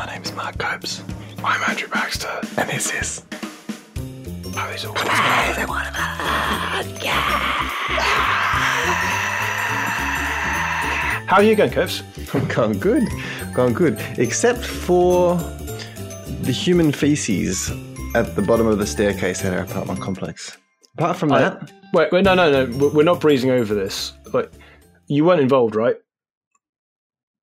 My name is Mark Copes. I'm Andrew Baxter. And this is. Oh, these are How are you going, Copes? I'm going good. Going good. Except for the human feces at the bottom of the staircase at our apartment complex. Apart from I- that, Wait, wait, no, no, no. We're we're not breezing over this. Like, you weren't involved, right?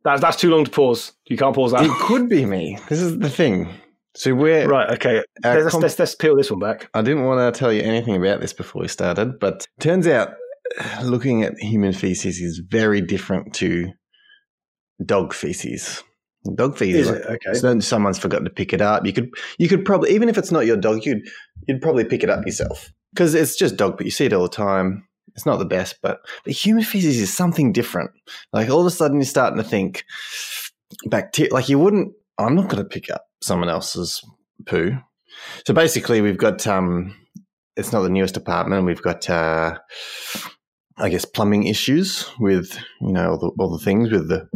That's that's too long to pause. You can't pause that. it could be me. This is the thing. So we're right. Okay. Let's, com- let's, let's peel this one back. I didn't want to tell you anything about this before we started, but turns out looking at human feces is very different to dog feces. Dog feces, Is like, okay? so someone's forgotten to pick it up. You could, you could probably, even if it's not your dog, you'd, you'd probably pick it up yourself because it's just dog. But you see it all the time. It's not the best, but but human feces is something different. Like all of a sudden, you're starting to think bacteria. Like you wouldn't. I'm not going to pick up someone else's poo. So basically, we've got um, it's not the newest apartment. We've got uh, I guess plumbing issues with you know all the, all the things with the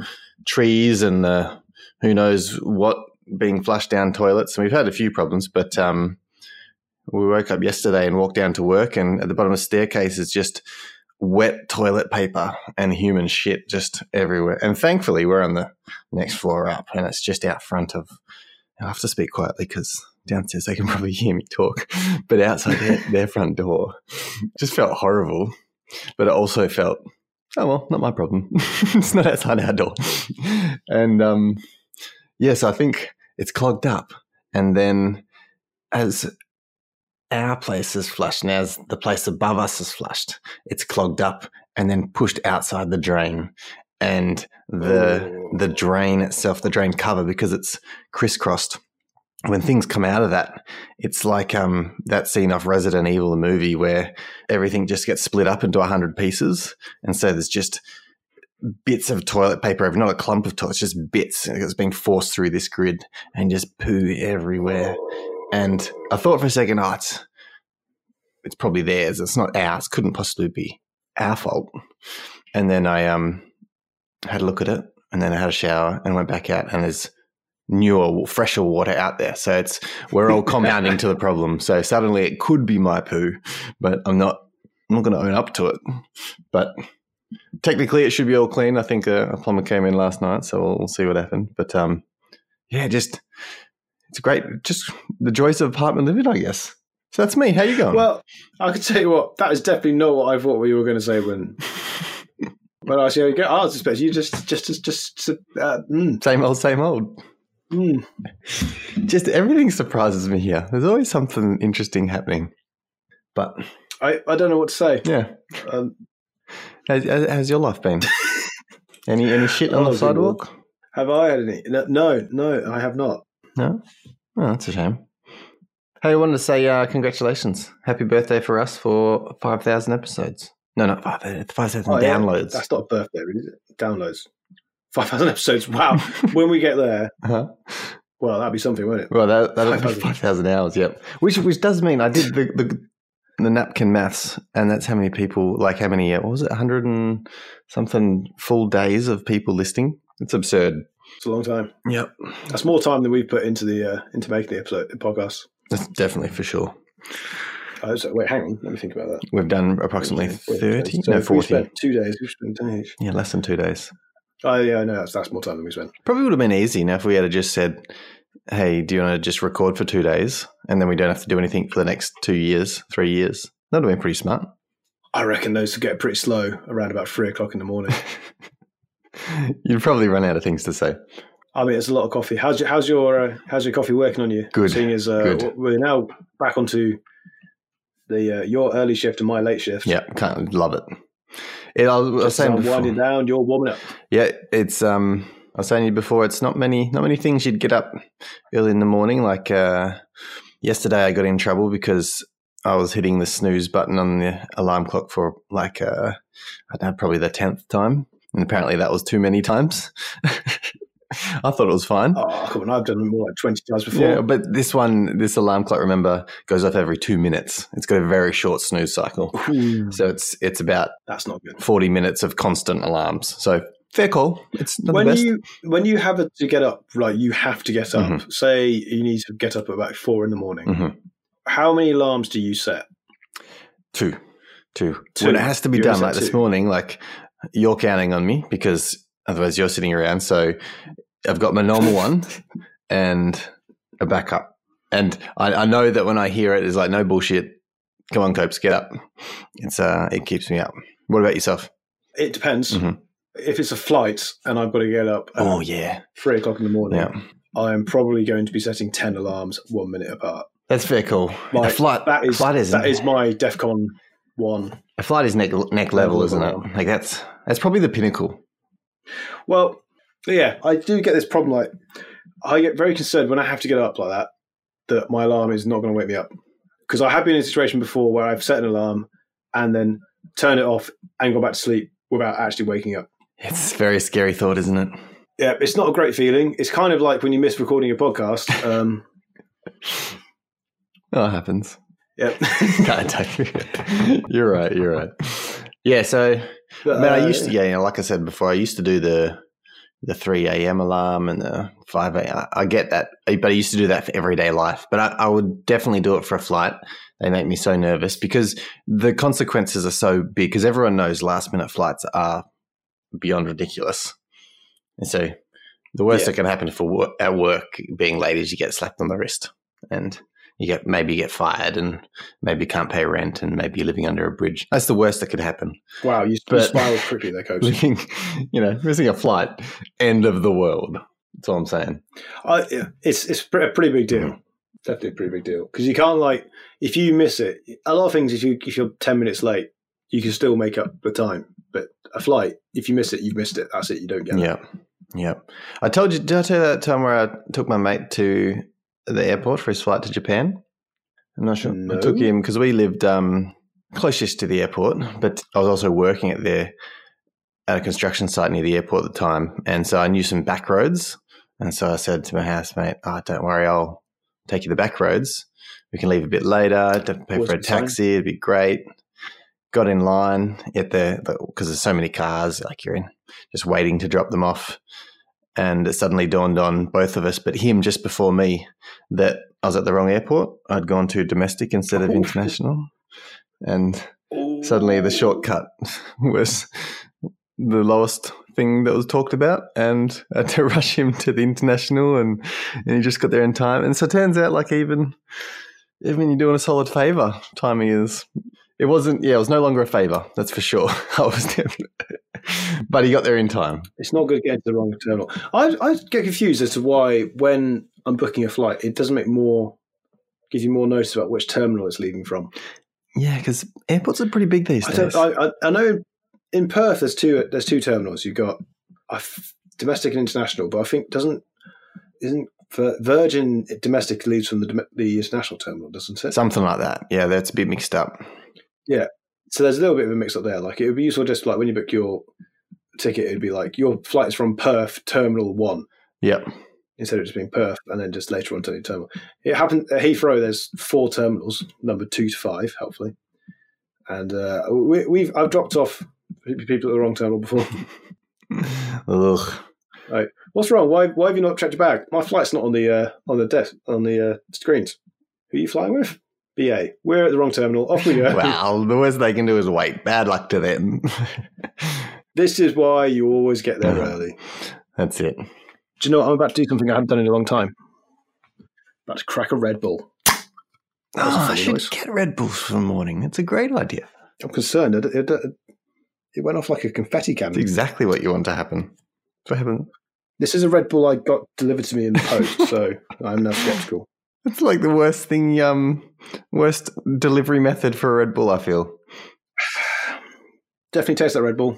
trees and the who knows what being flushed down toilets. And we've had a few problems, but um, we woke up yesterday and walked down to work, and at the bottom of the staircase is just wet toilet paper and human shit just everywhere. And thankfully, we're on the next floor up, and it's just out front of. I have to speak quietly because downstairs they can probably hear me talk, but outside their, their front door, just felt horrible. But it also felt, oh well, not my problem. it's not outside our door, and um, yes, I think it's clogged up, and then as our place is flushed now the place above us is flushed, it's clogged up and then pushed outside the drain. And the the drain itself, the drain cover, because it's crisscrossed. When things come out of that, it's like um, that scene off Resident Evil, the movie, where everything just gets split up into a hundred pieces, and so there's just bits of toilet paper, not a clump of toilet, it's just bits. It's being forced through this grid and just poo everywhere. And I thought for a second, oh, it's, it's probably theirs. It's not ours. Couldn't possibly be our fault. And then I um had a look at it, and then I had a shower and went back out, and there's newer, fresher water out there. So it's we're all compounding to the problem. So suddenly it could be my poo, but I'm not. I'm not going to own up to it. But technically, it should be all clean. I think a, a plumber came in last night, so we'll, we'll see what happened. But um, yeah, just it's great. Just the joys of apartment living, I guess. So that's me. How you going? Well, I can tell you what. That is definitely not what I thought we were going to say when. When I see how you go, I was expecting you just, just, just, just, uh, mm, same old, same old. mm. Just everything surprises me here. There's always something interesting happening. But I, I don't know what to say. yeah, Um, how's, how's your life been? any any shit on Oh, the sidewalk? have I had any? No, no, I have not. No. Oh, that's a shame. Hey, I wanted to say uh, congratulations, happy birthday for us for five thousand episodes. No, not five five thousand Oh, yeah. downloads. That's not a birthday, is it? Downloads. 5,000 episodes. Wow. when we get there, Uh-huh. well, that'd be something, won't it? Well, that that'll be 5,000. hours. Yep. Which which does mean I did the, the the napkin maths, and that's how many people, like how many, uh, what was it, hundred and something full days of people listening. It's absurd. It's a long time. Yep. That's more time than we've put into the uh, into making the episode the podcast. That's definitely for sure. Oh, so, wait, hang on. Let me think about that. We've done approximately thirty, so no forty. spent two days. We've spent each. Yeah, less than two days. Oh, yeah, no, that's, that's more time than we spent. Probably would have been easy now if we had just said, "Hey, do you want to just record for two days, and then we don't have to do anything for the next two years, three years?" That'd have been pretty smart. I reckon those would get pretty slow around about three o'clock in the morning. You'd probably run out of things to say. I mean, it's a lot of coffee. How's your how's your uh, how's your coffee working on you? Good, Seeing as uh, good. we're now back onto the uh, your early shift and my late shift. Yeah, can't love it. It, I was, I was Just saying before, winding down. You're warming up. yeah, it's um, I was saying you before, it's not many, not many things you'd get up early in the morning. Like uh, yesterday, I got in trouble because I was hitting the snooze button on the alarm clock for like uh, I don't know, probably the tenth time, and apparently that was too many times. I thought it was fine. Oh, come on! I've done it more like twenty times before. Yeah, but this one, this alarm clock, remember, goes off every two minutes. It's got a very short snooze cycle, Ooh, so it's it's about that's not good. 40 minutes of constant alarms. So fair call. It's not when the best. you when you have a, to get up, like you have to get up. Mhm. Say you need to get up at about four in the morning. Mhm. How many alarms do you set? Two. Two. Two. When it has to be You done, like said this morning, like you're counting on me because otherwise you're sitting around. So I've got my normal one and a backup. And I, I know that when I hear it, it's like, no bullshit. Come on, Copes, get up. It's uh, It keeps me up. What about yourself? It depends. Mhm. If it's a flight and I've got to get up at Oh, yeah. three o'clock in the morning, Yeah. I am probably going to be setting ten alarms one minute apart. That's very cool. My, a flight, That is flight is that is my DefCon one. a flight is neck neck Level isn't it? Like that's that's probably the pinnacle. Well, yeah, I do get this problem. Like, I get very concerned when I have to get up like that that my alarm is not going to wake me up because I have been in a situation before where I've set an alarm and then turn it off and go back to sleep without actually waking up. It's a very scary thought, isn't it? Yeah, it's not a great feeling. It's kind of like when you miss recording a podcast. Um, Oh, it happens. Yep. Can't take it. You're right. You're right. Yeah. So, But, man, I uh, used to. Yeah, you know, like I said before, I used to do the the three a.m. alarm and the five a.m. I get that, but I used to do that for everyday life. But I, I would definitely do it for a flight. They make me so nervous because the consequences are so big. Because everyone knows last minute flights are beyond ridiculous, and so the worst Yeah. that can happen for work, at work being late is you get slapped on the wrist and you get maybe you get fired and maybe you can't pay rent and maybe you're living under a bridge. That's the worst that could happen. Wow, you, you But- spiraled quickly there, coach. Living, you know, missing a flight, end of the world. That's all I'm saying. I, yeah, it's it's a pretty big deal. Mm-hmm. Definitely a pretty big deal because you can't like if you miss it. A lot of things, if you if you're ten minutes late, you can still make up the time. But a flight, if you miss it, you've missed it. That's it. You don't get it. Yeah. Yeah. I told you, did I tell you that time where I took my mate to the airport for his flight to Japan? I'm not sure. I took him because we lived um, closest to the airport, but I was also working at the at a construction site near the airport at the time. And so I knew some back roads. And so I said to my housemate, oh, don't worry, I'll take you the back roads. We can leave a bit later, don't pay for a taxi, it'd be great. Got in line at the, because there's so many cars, like you're in, just waiting to drop them off. And it suddenly dawned on both of us, but him just before me, that I was at the wrong airport. I'd gone to domestic instead of international. And suddenly the shortcut was the lowest thing that was talked about and I had to rush him to the international and, and he just got there in time and so it turns out like even even you're doing a solid favor timing is it wasn't yeah it was no longer a favor that's for sure I was but he got there in time It's not good getting to the wrong terminal. I I get confused as to why when I'm booking a flight, it doesn't make more gives you more notice about which terminal it's leaving from. yeah because airports are pretty big these I, days I, I, I know in Perth there's two there's two terminals. You've got f- domestic and international, but I think doesn't isn't Vir- Virgin domestic leaves from the the international terminal, doesn't it? something like that yeah that's a bit mixed up So there's a little bit of a mix up there. Like it would be useful just like when you book your ticket, it'd be like your flight is from Perth Terminal One yep instead of just being Perth and then just later on to the terminal. It happened at Heathrow. There's four terminals, number two to five, hopefully. And uh, we, we've I've dropped off people at the wrong terminal before. Ugh. What's wrong? Why why have you not checked your bag? My flight's not on the uh, on the desk on the uh, screens. Who are you flying with? BA. We're at the wrong terminal. Off we go. well the worst they can do is wait bad luck to them This is why you always get there Uh-huh. early. that's it Do you know what? I'm about to do something I haven't done in a long time. About to crack a Red Bull. Oh, I should noise. get Red Bulls for the morning. It's a great idea. I'm concerned. It, it, it, went off like a confetti cannon. It's exactly what you want to happen. What happened. This is a Red Bull I got delivered to me in the post, so I'm now skeptical. It's like the worst thing, um, worst delivery method for a Red Bull. I feel. Definitely taste that Red Bull.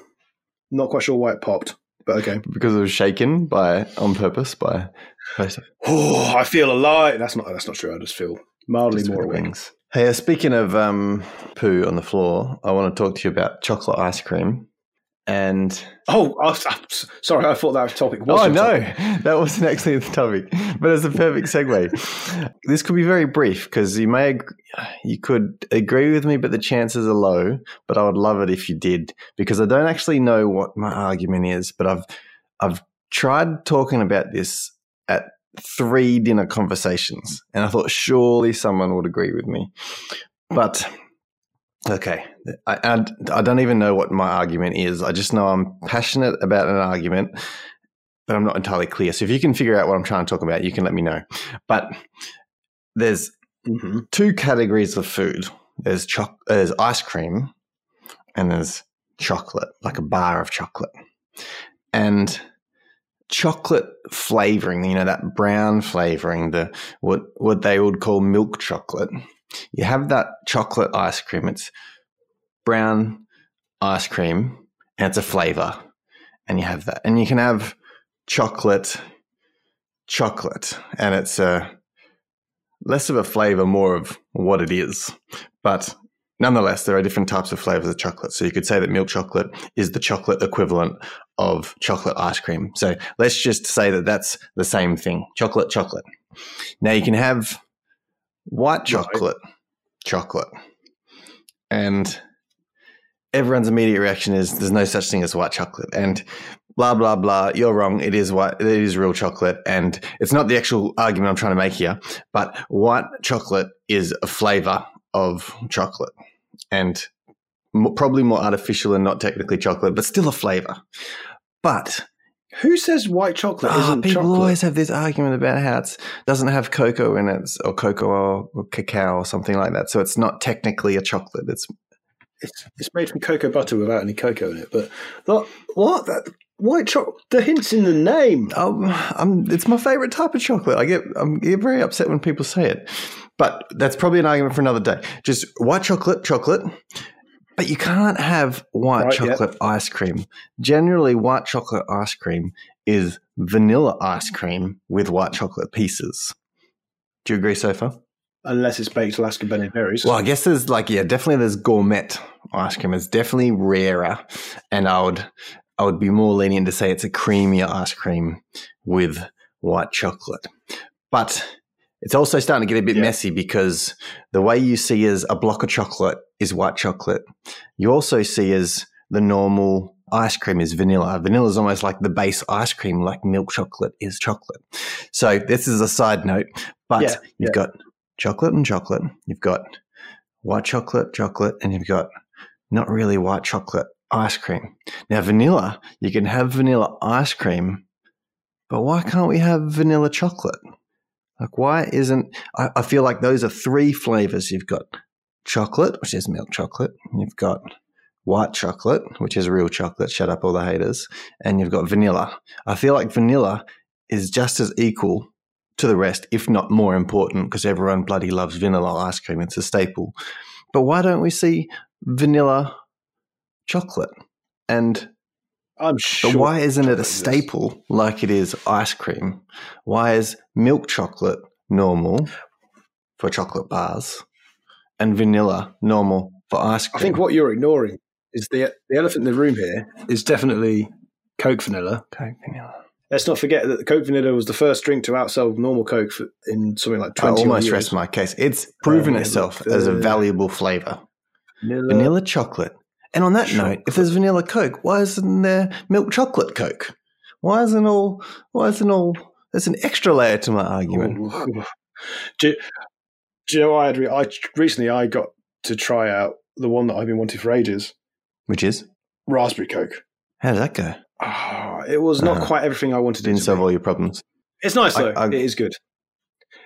Not quite sure why it popped, but okay. because it was shaken by on purpose by Oh, I feel a alive. That's not that's not true. I just feel mildly more wings. Hey, uh, speaking of um, poo on the floor, I want to talk to you about chocolate ice cream. And Oh, I was- I'm sorry, I thought that topic was. oh no, topic. that wasn't actually the topic, but it's a perfect segue. this could be very brief because you may ag- you could agree with me, but the chances are low. But I would love it if you did because I don't actually know what my argument is, but I've I've tried talking about this at three dinner conversations, and I thought surely someone would agree with me, but. Okay, I, I, I don't even know what my argument is. I just know I'm passionate about an argument, but I'm not entirely clear. So if you can figure out what I'm trying to talk about, you can let me know. But there's Mhm. two categories of food. There's choc- there's ice cream, and there's chocolate, like a bar of chocolate, and chocolate flavoring. You know that brown flavoring, the what what they would call milk chocolate. You have that chocolate ice cream. It's brown ice cream, and it's a flavor, and you have that, and you can have chocolate, chocolate, and it's a less of a flavor, more of what it is. But nonetheless, there are different types of flavors of chocolate. So you could say that milk chocolate is the chocolate equivalent of chocolate ice cream. So let's just say that that's the same thing chocolate, chocolate. Now you can have white chocolate, chocolate. And everyone's immediate reaction is there's no such thing as white chocolate. And blah blah blah. You're wrong. It is white. It is real chocolate, and it's not the actual argument I'm trying to make here. But white chocolate is a flavor of chocolate, and probably more artificial and not technically chocolate, but still a flavor. But Who says white chocolate ah, isn't people chocolate? always have this argument about how it doesn't have cocoa in it, or cocoa or, or cacao or something like that. So it's not technically a chocolate. It's it's, it's made from cocoa butter without any cocoa in it. But that, what that white chocolate? The hints in the name. Um, I'm, it's my favorite type of chocolate. I get I'm get very upset when people say it, but that's probably an argument for another day. Just white chocolate, chocolate, but you can't have white Right, chocolate ice cream. Generally, white chocolate ice cream is vanilla ice cream with white chocolate pieces. Do you agree so far? Unless it's baked Alaska Ben and Jerry's. Well, I guess there's like yeah, definitely there's gourmet ice cream. It's definitely rarer, and I would I would be more lenient to say it's a creamier ice cream with white chocolate. But it's also starting to get a bit Yeah. messy because the way you see as a block of chocolate is white chocolate. You also see as the normal ice cream is vanilla. Vanilla is almost like the base ice cream, like milk chocolate is chocolate. So this is a side note, but Yeah, you've got chocolate and chocolate. You've got white chocolate, chocolate, and you've got not really white chocolate ice cream. Now, vanilla, you can have vanilla ice cream, but why can't we have vanilla chocolate? Like, why isn't I, I feel like those are three flavors. You've got chocolate, which is milk chocolate, you've got white chocolate, which is real chocolate, shut up all the haters, and you've got vanilla. I feel like vanilla is just as equal to the rest, if not more important, because everyone bloody loves vanilla ice cream. It's a staple. But why don't we see vanilla chocolate? And I'm sure. but why isn't it a staple like it is ice cream? Why is milk chocolate normal for chocolate bars and vanilla normal for ice cream? I think what you're ignoring is the the elephant in the room here is definitely Coke vanilla. Coke vanilla. Let's not forget that the Coke vanilla was the first drink to outsell normal Coke for, in something like twenty. I almost years. rest my case. It's proven Um, itself as a valuable flavor. vanilla. Vanilla chocolate. And on that note, if there's vanilla Coke, why isn't there milk chocolate Coke? Why isn't all? Why isn't all? There's an extra layer to my argument. Do, you- do you know I had re- I recently I got to try out the one that I've been wanting for ages, Which is raspberry Coke. how did that go? Ah, it was not Uh-huh. quite everything I wanted it Didn't solve all your problems. It's nice I- though. I- it is good.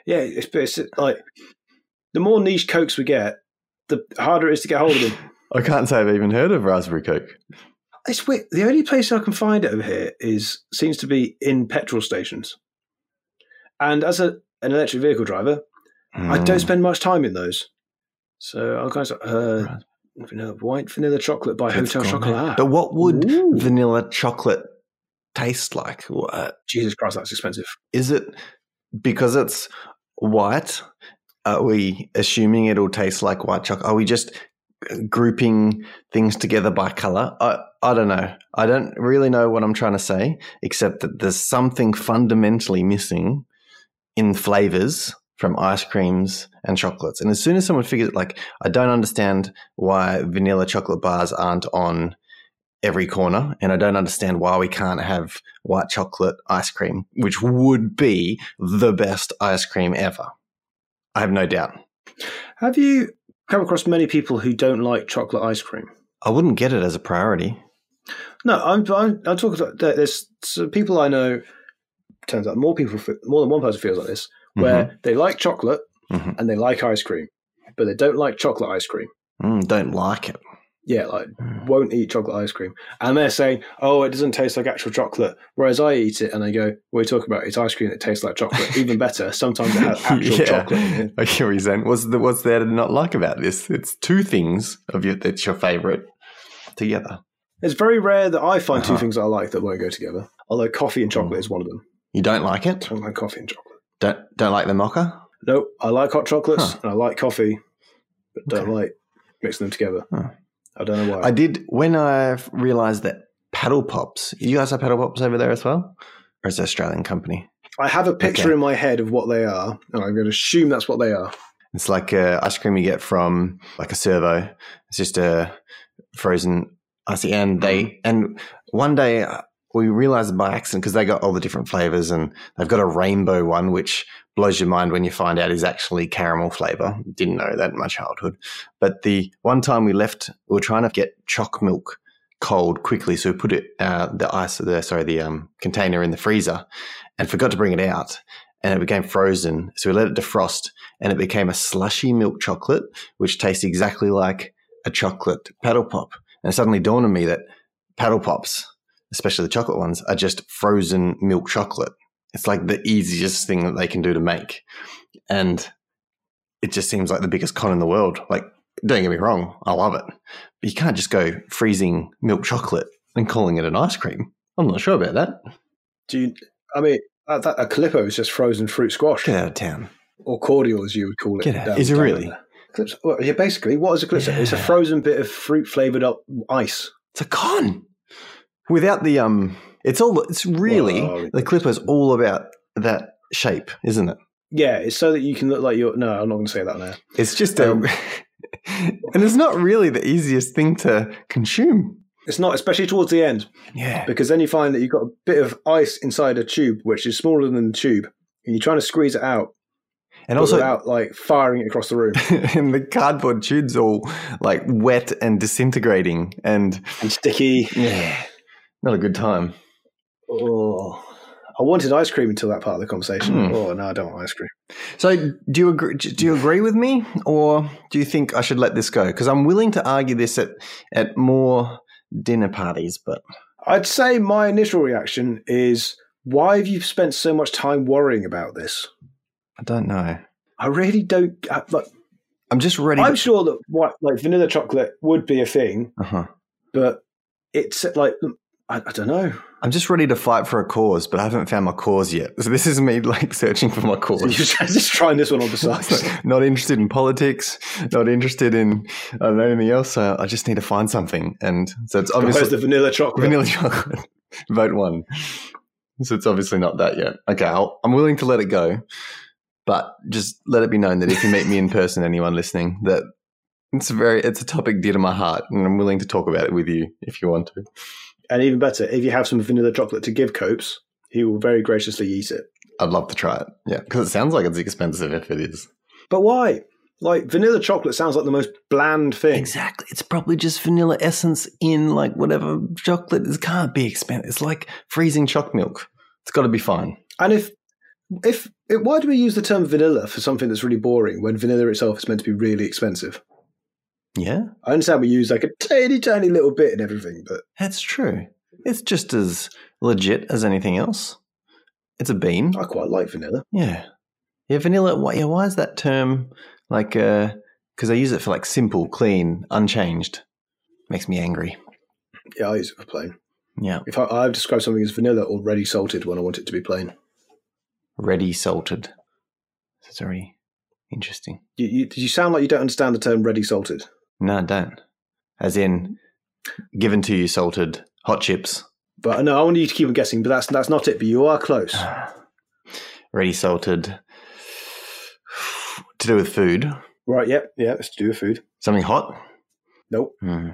Yeah, it's, it's like the more niche cokes we get, the harder it is to get hold of them. I can't say I've even heard of raspberry Coke. It's weird. The only place I can find it over here is seems to be in petrol stations. And as a, an electric vehicle driver, I don't Mm. spend much time in those. So I'll kind of uh, vanilla, white vanilla chocolate by It's Hotel. Chocolat. But what would Ooh. vanilla chocolate taste like? What, Jesus Christ, that's expensive. is it because it's white? Are we assuming it'll taste like white chocolate? Are we just grouping things together by color. I, I don't know. I don't really know what I'm trying to say, except that there's something fundamentally missing in flavors from ice creams and chocolates. And as soon as someone figures, it, like, I don't understand why vanilla chocolate bars aren't on every corner, and I don't understand why we can't have white chocolate ice cream, which would be the best ice cream ever. I have no doubt. Have you come across many people who don't like chocolate ice cream? I wouldn't get it as a priority. No, I'm. I'm, I'm talking about there's some people I know. Turns out more people, more than one person feels like this, where mm-hmm. they like chocolate mm-hmm. and they like ice cream, but they don't like chocolate ice cream. Mm, don't like it. Yeah, like won't eat chocolate ice cream, and they're saying, "Oh, it doesn't taste like actual chocolate." Whereas I eat it, and I go, "What are you talking about? It's ice cream that tastes like chocolate. Even better, sometimes it has actual yeah. chocolate." I what you're. What's the, what's there to not like about this? It's two things of your that's your favorite together. It's very rare that I find uh-huh. two things I like that won't go together. Although coffee and chocolate mm. is one of them. You don't like it? I don't like coffee and chocolate. Don't don't like the mocha? No, I like hot chocolates huh. and I like coffee, but don't like mixing them together. Huh. I don't know why. I did when I realized that paddle pops. You guys have paddle pops over there as well, or is it Australian company? I have a picture okay. in my head of what they are, and I'm going to assume that's what they are. It's like a ice cream you get from like a servo. It's just a frozen icy, and they and one day we realized by accident because they got all the different flavors, and they've got a rainbow one which blows your mind when you find out is actually caramel flavor. Didn't know that in my childhood. But the one time we left, we were trying to get choc milk cold quickly, so we put it uh, the ice, the sorry, the um, container in the freezer, and forgot to bring it out, and it became frozen. So we let it defrost, and it became a slushy milk chocolate, which tastes exactly like a chocolate paddle pop. And it suddenly dawned on me that paddle pops, especially the chocolate ones, are just frozen milk chocolate. It's like the easiest thing that they can do to make. And it just seems like the biggest con in the world. Like, don't get me wrong, I love it. But you can't just go freezing milk chocolate and calling it an ice cream. I'm not sure about that. Do you, I mean, a, a Calippo is just frozen fruit squash. Get out of town. Or cordial, as you would call it. Get out. Is it really? well, yeah, basically, what is a Calypso? Yeah. It's a frozen bit of fruit flavored up ice. It's a con. Without the um, it's all. It's really the Calippo's all about that shape, isn't it? Yeah, it's so that you can look like you're. No, I'm not going to say that now. It's just um, a, and it's not really the easiest thing to consume. It's not, especially towards the end. Yeah, because then you find that you've got a bit of ice inside a tube, which is smaller than the tube, and you're trying to squeeze it out. And also, without like firing it across the room, and the cardboard tube's all like wet and disintegrating and and sticky. Yeah, not a good time. Oh, I wanted ice cream until that part of the conversation. Mm. Oh no, I don't want ice cream. So, do you agree? Do you agree with me, or do you think I should let this go? Because I'm willing to argue this at at more dinner parties, but I'd say my initial reaction is, why have you spent so much time worrying about this? I don't know. I really don't. I, like, I'm just ready. I'm to- sure that what like vanilla chocolate would be a thing, uh-huh. but it's like I, I, don't know. I'm just ready to fight for a cause, but I haven't found my cause yet. So this is me like searching for my cause. So you're just trying this one on the side. not interested in politics. Not interested in I don't know anything else. So I just need to find something, and so it's obviously Where's the vanilla chocolate. Vanilla chocolate. Vote one. So it's obviously not that yet. Okay, i I'm willing to let it go. But just let it be known that if you meet me in person, anyone listening, that it's a very it's a topic dear to my heart, and I'm willing to talk about it with you if you want to. And even better, if you have some vanilla chocolate to give Copes, he will very graciously eat it. I'd love to try it. Yeah, because it sounds like it's expensive if it is. But why? Like vanilla chocolate sounds like the most bland thing. Exactly. It's probably just vanilla essence in like whatever chocolate. It can't be expensive. It's like freezing choc milk. It's got to be fine. And if if why do we use the term vanilla for something that's really boring when vanilla itself is meant to be really expensive? Yeah, I understand we use like a tiny, tiny little bit and everything, but that's true. It's just as legit as anything else. It's a bean. I quite like vanilla. Yeah, yeah, vanilla. Why, yeah, why is that term like? Because uh, I use it for like simple, clean, unchanged. Makes me angry. Yeah, I use it for plain. Yeah. If I, I describe something as vanilla or ready salted when I want it to be plain ready salted. That's very interesting. You, you, you sound like you don't understand the term ready salted. No, don't. As in, given to you salted hot chips. But no, I want you to keep on guessing. But that's that's not it. But you are close. Ready salted. To do with food. Right? Yep. Yeah. Let's do with food. Something hot. Nope. Hmm.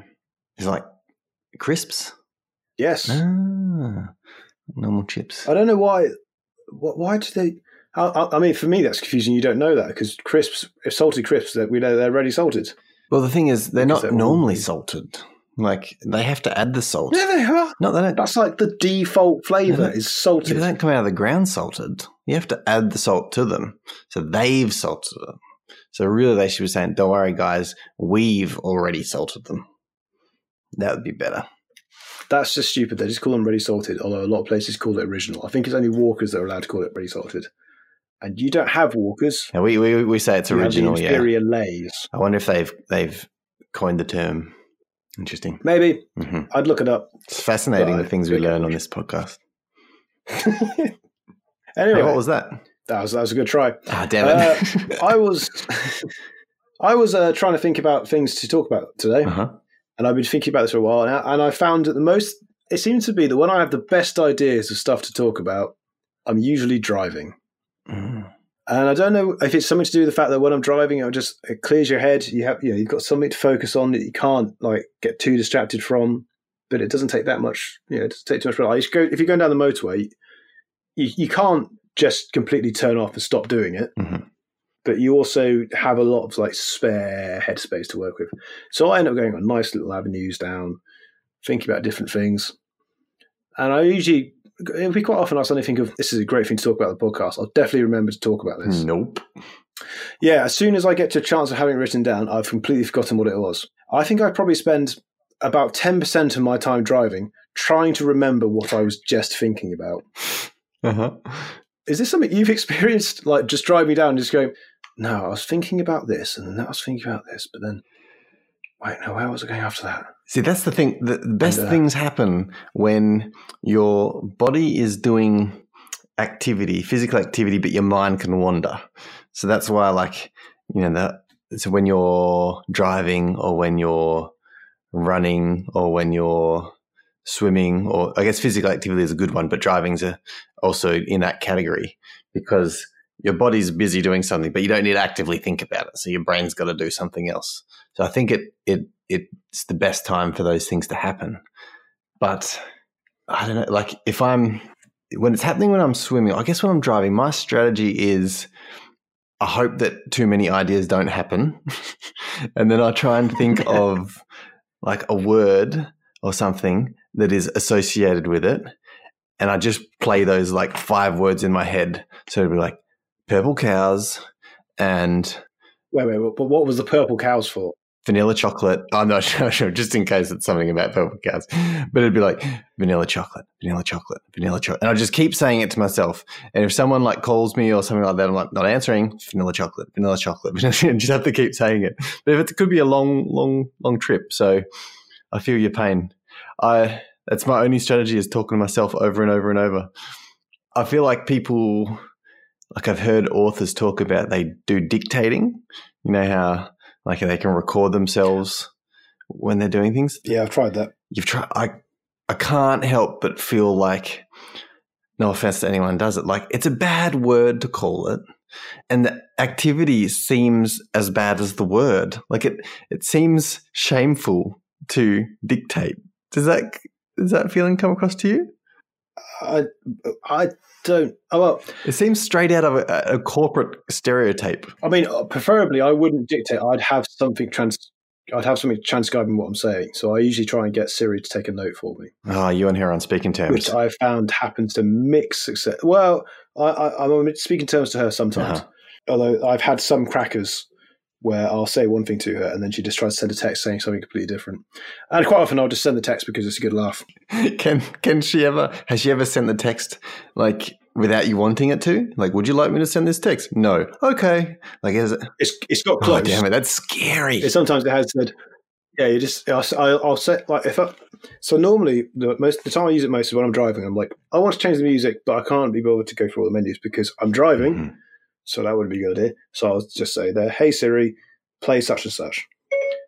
It's like crisps. Yes. Ah, normal chips. I don't know why. wh- Why do they? I, I- I mean, for me, that's confusing. You don't know that because crisps, if salted crisps, that we know they're already salted. Well, the thing is, they're not normally salted. Like they have to add the salt. Yeah, they are. No, they don't. That's like the default flavour is salted. they don't come out of the ground salted. You have to add the salt to them. So they've salted them. So really, they should be saying, "Don't worry, guys, we've already salted them." That would be better. That's just stupid. They just call them ready salted, although a lot of places call it original. I think it's only Walkers that are allowed to call it ready salted. And you don't have Walkers. Now, we, we we say it's You have original. Yeah. inferior Lay's. I wonder if they've they've coined the term. Interesting. Maybe. hmm I'd look it up. It's fascinating the things we learn on this podcast. anyway, Hey, what was that? that was that was a good try. Ah, damn it. I was I was uh, trying to think about things to talk about today, uh-huh. and I've been thinking about this for a while now, and I found that the most it seems to be that when I have the best ideas of stuff to talk about, I'm usually driving. Mm. And I don't know if it's something to do with the fact that when I'm driving, it just it clears your head. You have you know you've got something to focus on that you can't like get too distracted from. But it doesn't take that much. You know, it doesn't take too much. Like, you go, if you're going down the motorway, you, you can't just completely turn off and stop doing it. Mhm. But you also have a lot of like spare headspace to work with. So I end up going on nice little avenues down, thinking about different things. And I usually, it'll be quite often I suddenly think of this is a great thing to talk about the podcast. I'll definitely remember to talk about this. Nope. Yeah, as soon as I get to a chance of having it written down, I've completely forgotten what it was. I think I probably spend about 10% of my time driving trying to remember what I was just thinking about. Uh-huh. Is this something you've experienced? Like just driving down and just going, no, I was thinking about this and then I was thinking about this, but then, wait, no, where was I going after that? See, that's the thing. The best And, uh, things happen when your body is doing activity, physical activity, but your mind can wander. So that's why, like, you know, that. So when you're driving, or when you're running, or when you're swimming, or I guess physical activity is a good one, but driving's a, also in that category because your body's busy doing something, but you don't need to actively think about it. So your brain's got to do something else. So I think it it it's the best time for those things to happen. But I don't know, like if I'm when it's happening when I'm swimming, I guess when I'm driving, my strategy is I hope that too many ideas don't happen. and then I try and think of like a word or something that is associated with it. And I just play those like five words in my head. So it'd be like purple cows and Wait, wait, but what was the purple cows for? Vanilla chocolate. I'm not sure, just in case it's something about purple cows. But it'd be like vanilla chocolate, vanilla chocolate, vanilla chocolate. And I just keep saying it to myself. And if someone like calls me or something like that, I'm like not answering. Vanilla chocolate, vanilla chocolate. vanilla- just have to keep saying it. But if it could be a long, long, long trip, so I feel your pain. I that's my only strategy is talking to myself over and over and over. I feel like people, like I've heard authors talk about, they do dictating. You know how like they can record themselves when they're doing things. Yeah, I've tried that. You've tried. I I can't help but feel like, no offense to anyone does it, like it's a bad word to call it, and the activity seems as bad as the word. Like it it seems shameful to dictate. Does that does that feeling come across to you? I, I don't. Oh, well, It seems straight out of a, a corporate stereotype. I mean, uh, preferably, I wouldn't dictate. I'd have something trans. I'd have something transcribing what I'm saying. So I usually try and get Siri to take a note for me, Ah, you and her on speaking terms. which I found happens to mix success. Well, I, I, I'm on speaking terms to her sometimes, Uh-huh. although I've had some crackers where I'll say one thing to her and then she just tries to send a text saying something completely different. And quite often I'll just send the text because it's a good laugh. Can can she ever has she ever sent the text like without you wanting it to? Like, would you like me to send this text? No. Okay. Like, is it? It's it's got Oh, damn it! That's scary. It sometimes it has said, yeah, you just I'll, I'll, set like if I, so normally the most the time I use it most is when I'm driving. I'm like I want to change the music, but I can't be bothered to go through all the menus because I'm driving. Mhm. So that wouldn't be good idea. So I'll just say there, hey Siri, play such and such.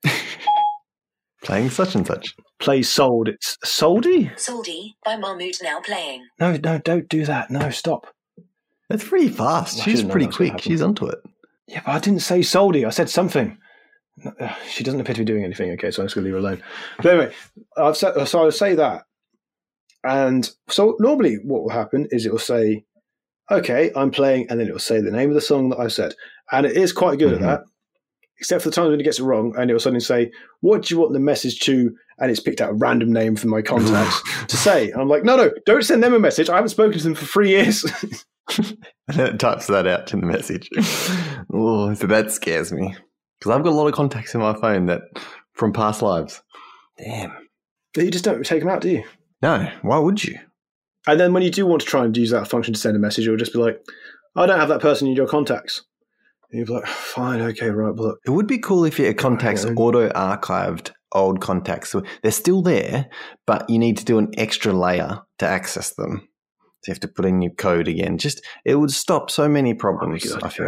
Playing such and such. Play sold. It's soldi. Soldi by Mahmood now playing. No, no, don't do that. No, stop. That's pretty fast. I She's pretty that was gonna quick. She's onto it. Yeah, but I didn't say soldi. I said something. She doesn't appear to be doing anything. Okay, so I'm just going to leave her alone. But anyway, I've said, so I'll say that. And so normally what will happen is it will say, okay, I'm playing, and then it will say the name of the song that I've said. And it is quite good Mhm. at that, except for the times when it gets it wrong, and it will suddenly say, what do you want the message to? And it's picked out a random name from my contacts to say. And I'm like, no, no, don't send them a message. I haven't spoken to them for three years. And then it types that out in the message. oh, so that scares me. Because I've got a lot of contacts in my phone that from past lives. Damn. But you just don't take them out, do you? No, why would you? And then when you do want to try and use that function to send a message, it'll just be like, I don't have that person in your contacts. And you'll be like, fine, okay, right, but look. It would be cool if your contacts auto archived old contacts. So they're still there, but you need to do an extra layer to access them. So you have to put in your code again. Just it would stop so many problems. I feel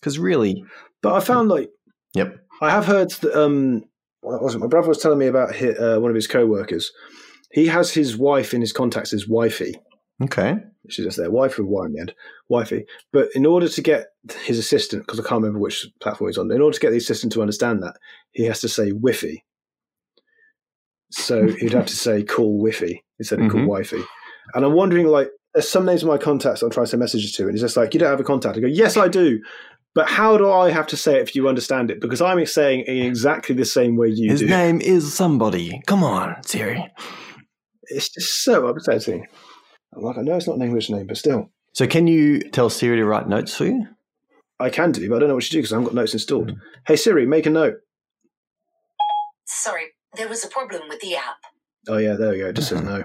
because really, But I found like, yep. I have heard that, um, what was it? My brother was telling me about hi uh, one of his co workers. He has his wife in his contacts as wifey. Okay. She's just there, wife with Y in the end, wifey. But in order to get his assistant, because I can't remember which platform he's on, in order to get the assistant to understand that, he has to say wiffy. So he'd have to say call wiffy instead of call Mhm. wifey. And I'm wondering, like, there's some names of my contacts I'm trying to send messages to, and it's just like, you don't have a contact. I go, yes, I do. But how do I have to say it if you understand it? Because I'm saying it in exactly the same way you His do. His name is somebody. Come on, Siri. It's just so upsetting. I'm like, I know it's not an English name, but still. So can you tell Siri to write notes for you? I can do, but I don't know what to do because I haven't got notes installed. Hey Siri, make a note. Sorry, there was a problem with the app. Oh yeah, there we go. It just says no.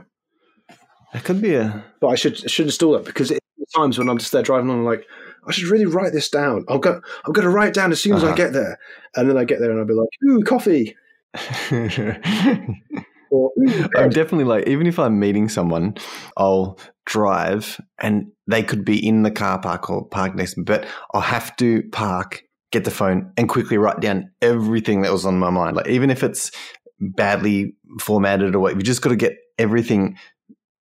That could be a. But I should I should install that because it, times when I'm just there driving on, I'm like, I should really write this down. I'll go. I'm going to write it down as soon as I Uh-huh. get there, and then I get there and I'll be like, ooh, coffee. I'm definitely like, even if I'm meeting someone, I'll drive and they could be in the car park or park next to me, but I'll have to park, get the phone, and quickly write down everything that was on my mind. Like, even if it's badly formatted or what, you just got to get everything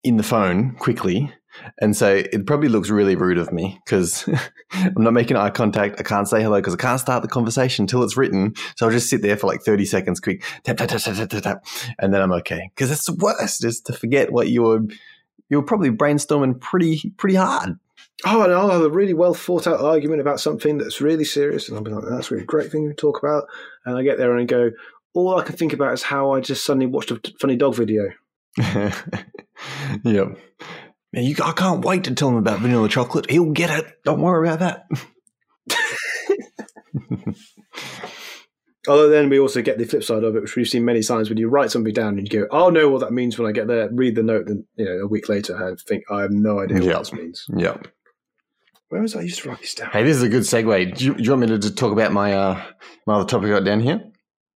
in the phone quickly. And so it probably looks really rude of me because I'm not making eye contact. I can't say hello because I can't start the conversation until it's written. So I'll just sit there for like 30 seconds quick, tap, tap, tap, tap, tap, tap, tap, and then I'm okay. Because it's the worst is to forget what you were, you were probably brainstorming pretty, pretty hard. oh, and I'll have a really well thought out argument about something that's really serious, and I'll be like, that's a really great thing to talk about. And I get there and I go, all I can think about is how I just suddenly watched a funny dog video. yep. Man, you, I can't wait to tell him about vanilla chocolate. He'll get it. Don't worry about that. Although then we also get the flip side of it, which we've seen many times when you write something down and you go, "I'll know what that means when I get there." Read the note, then you know a week later, I think I have no idea Yeah. what this means. Yep. Where was I used to write this down? Hey, this is a good segue. Do you, do you want me to just talk about my uh, my other topic I got down here?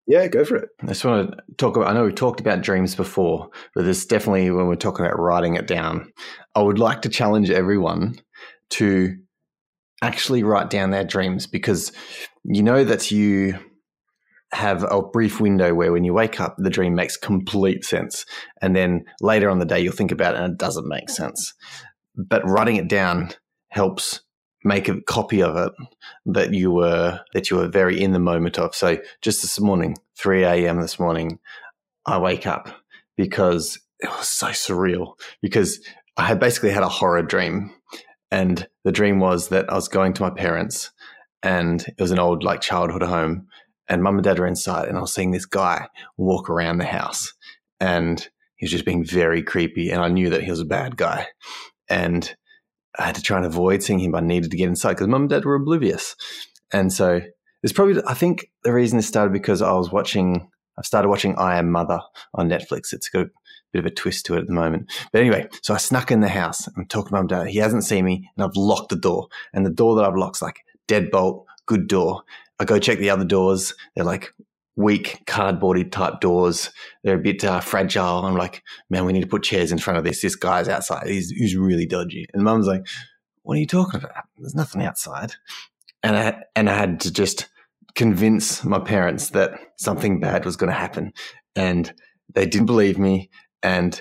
Yeah, go for it. I just want to talk about. I know we talked about dreams before, but this definitely when we're talking about writing it down. I would like to challenge everyone to actually write down their dreams because you know that you have a brief window where when you wake up, the dream makes complete sense, and then later on the day you'll think about it and it doesn't make sense. But writing it down helps make a copy of it that you were that you were very in the moment of. So just this morning, 3 a.m. this morning, I wake up because it was so surreal because I had basically had a horror dream. And the dream was that I was going to my parents and it was an old like childhood home and mum and dad were inside and I was seeing this guy walk around the house and he was just being very creepy and I knew that he was a bad guy. And I had to try and avoid seeing him. I needed to get inside because mum and dad were oblivious. And so it's probably, I think the reason this started because I was watching, I've started watching I Am Mother on Netflix. It's got a bit of a twist to it at the moment. But anyway, so I snuck in the house. I'm talking to mum and dad. He hasn't seen me and I've locked the door. And the door that I've locked's like deadbolt, good door. I go check the other doors. They're like weak, cardboardy type doors. They're a bit uh, fragile. I'm like, man, we need to put chairs in front of this. This guy's outside. He's, he's really dodgy. And mum's like, what are you talking about? There's nothing outside. And I, and I had to just convince my parents that something bad was going to happen. And they didn't believe me. And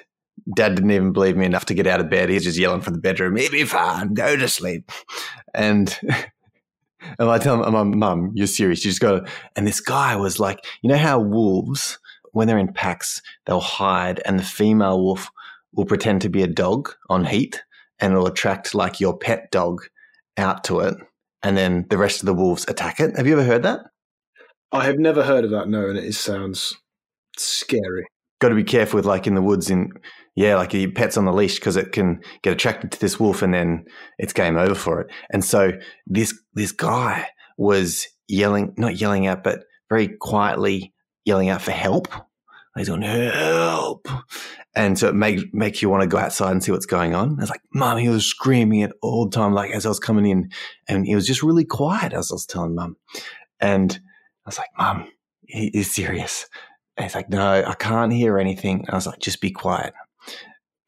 dad didn't even believe me enough to get out of bed. He's just yelling from the bedroom, it'll be fine, go to sleep. And and I tell my mum, you're serious. You just got to. And this guy was like, you know how wolves, when they're in packs, they'll hide and the female wolf will pretend to be a dog on heat and it'll attract like your pet dog out to it. And then the rest of the wolves attack it. Have you ever heard that? I have never heard of that. No, and it sounds scary. Got to be careful with like in the woods in yeah, like your pet's on the leash because it can get attracted to this wolf and then it's game over for it. And so this this guy was yelling, not yelling out, but very quietly yelling out for help. He's going help, and so it makes makes you want to go outside and see what's going on. I was like, Mum, he was screaming it all the time, like as I was coming in, and he was just really quiet as I was telling Mum, and I was like, Mum, he is serious. And he's like, No, I can't hear anything. And I was like, Just be quiet.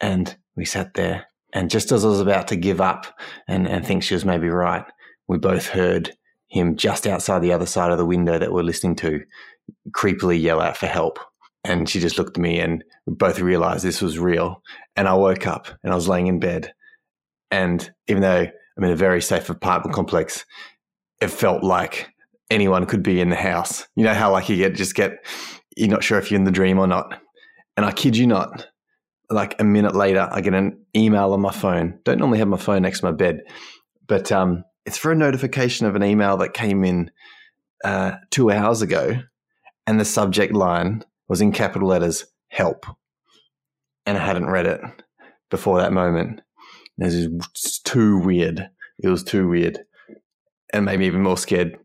And we sat there. And just as I was about to give up and, and think she was maybe right, we both heard him just outside the other side of the window that we're listening to creepily yell out for help. And she just looked at me and we both realized this was real. And I woke up and I was laying in bed. And even though I'm in a very safe apartment complex, it felt like anyone could be in the house. You know how like you get just get you're not sure if you're in the dream or not. And I kid you not, like a minute later, I get an email on my phone. Don't normally have my phone next to my bed, but um, it's for a notification of an email that came in uh, two hours ago, and the subject line was in capital letters "Help," and I hadn't read it before that moment. This is too weird. It was too weird, and made me even more scared.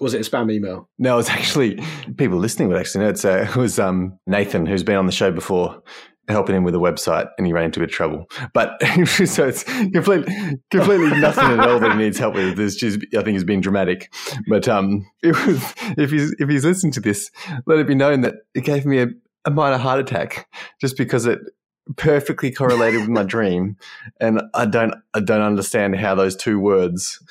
Was it a spam email? No, it's actually people listening would actually know. Uh, it was um, Nathan, who's been on the show before, helping him with a website and he ran into a bit of trouble. But so it's completely, completely nothing at all that he needs help with. This just, I think, is being dramatic. But um, was, if he's if he's listening to this, let it be known that it gave me a, a minor heart attack just because it perfectly correlated with my dream, and I don't I don't understand how those two words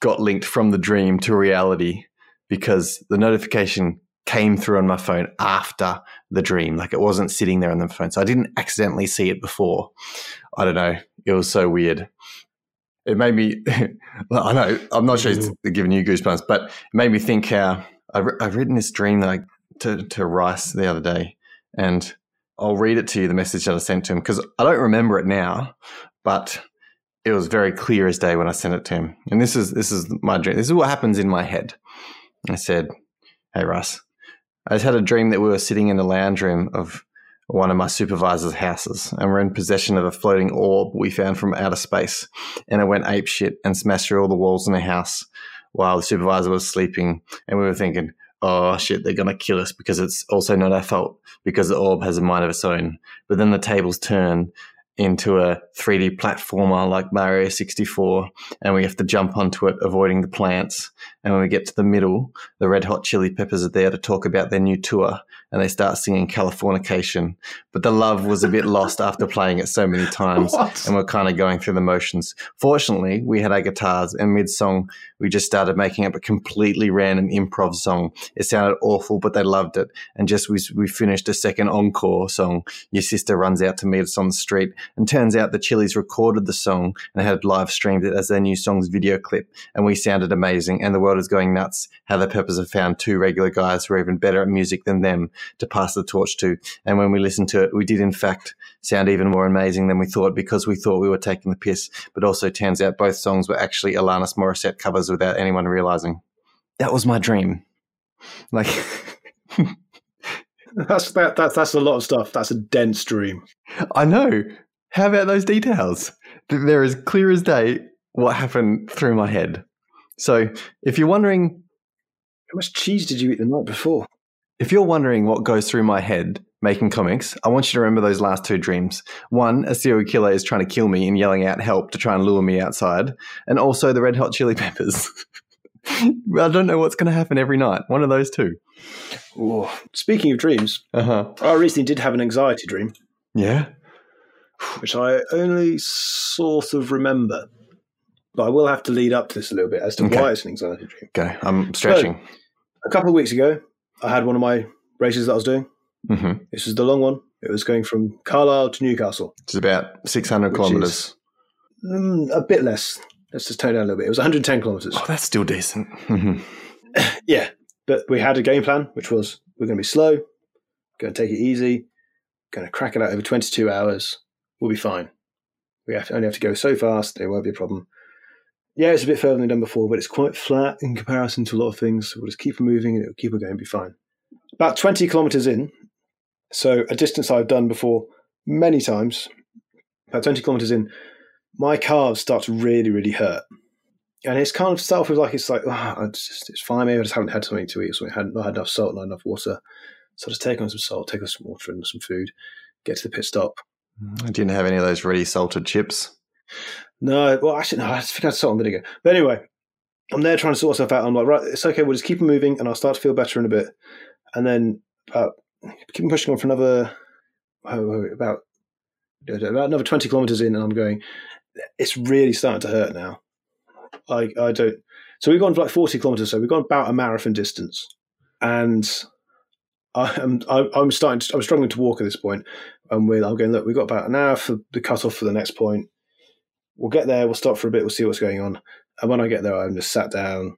got linked from the dream to reality because the notification came through on my phone after the dream. Like it wasn't sitting there on the phone. So I didn't accidentally see it before. I don't know. It was so weird. It made me, well, I know, I'm not sure it's mm-hmm. giving you goosebumps, but it made me think how I've, I've written this dream like to, to Rice the other day. And I'll read it to you, the message that I sent to him, because I don't remember it now, but it was very clear as day when I sent it to him. And this is this is my dream. This is what happens in my head. I said, Hey Russ, I just had a dream that we were sitting in the lounge room of one of my supervisor's houses and we're in possession of a floating orb we found from outer space. And it went ape shit and smashed through all the walls in the house while the supervisor was sleeping. And we were thinking, oh shit, they're to kill us because it's also not our fault because the orb has a mind of its own. But then the tables turn into a 3D platformer like Mario 64, and we have to jump onto it, avoiding the plants. And when we get to the middle, the Red Hot Chili Peppers are there to talk about their new tour, and they start singing Californication. But the love was a bit lost after playing it so many times, what? and we're kind of going through the motions. Fortunately, we had our guitars, and mid song, we just started making up a completely random improv song. It sounded awful, but they loved it. And just we, we finished a second encore song. Your sister runs out to meet us on the street, and turns out the Chili's recorded the song and had live streamed it as their new song's video clip. And we sounded amazing, and the world is going nuts. How the Peppers have found two regular guys who are even better at music than them to pass the torch to. And when we listened to it, we did in fact sound even more amazing than we thought because we thought we were taking the piss. But also turns out both songs were actually Alanis Morissette covers without anyone realizing. That was my dream. Like that's that, that's that's a lot of stuff. That's a dense dream. I know. How about those details? They're as clear as day what happened through my head. So, if you're wondering, how much cheese did you eat the night before? If you're wondering what goes through my head making comics, I want you to remember those last two dreams. One, a serial killer is trying to kill me and yelling out help to try and lure me outside, and also the red hot chili peppers. I don't know what's going to happen every night. One of those two. Ooh. Speaking of dreams, uh-huh. I recently did have an anxiety dream. Yeah. Which I only sort of remember. But I will have to lead up to this a little bit as to okay. why it's an anxiety dream. Okay, I'm stretching. a couple of weeks ago, I had one of my races that I was doing. hmm This was the long one. It was going from Carlisle to Newcastle. It's about 600 Which kilometers. Mm, a bit less. Let's just tone it down a little bit. It was 110 kilometers. Oh, that's still decent. Yeah, but we had a game plan, which was we're going to be slow, going to take it easy, going to crack it out over 22 hours. We'll be fine. We have to, only have to go so fast, there won't be a problem. Yeah, it's a bit further than done before, but it's quite flat in comparison to a lot of things. So we'll just keep moving and it'll keep going and be fine. About 20 kilometers in, so a distance I've done before many times, about 20 kilometers in, my calves start to really, really hurt and it's kind of with like it's like oh, it's just it's fine. Maybe I just haven't had something to eat, or something. I hadn't had enough salt, not enough water. So I just take on some salt, take on some water and some food, get to the pit stop. I didn't have any of those ready salted chips. No, well, actually, no, I think I had salt and vinegar. But anyway, I'm there trying to sort myself out. I'm like, right, it's okay. We'll just keep moving, and I'll start to feel better in a bit. And then about keep pushing on for another oh, about about another 20 kilometers in, and I'm going. It's really starting to hurt now. I I don't. So we've gone for like 40 kilometers. So we've gone about a marathon distance, and I'm I'm I'm starting. To, I'm struggling to walk at this point, and we're I'm going. Look, we've got about an hour for the cutoff for the next point. We'll get there. We'll stop for a bit. We'll see what's going on. And when I get there, I'm just sat down,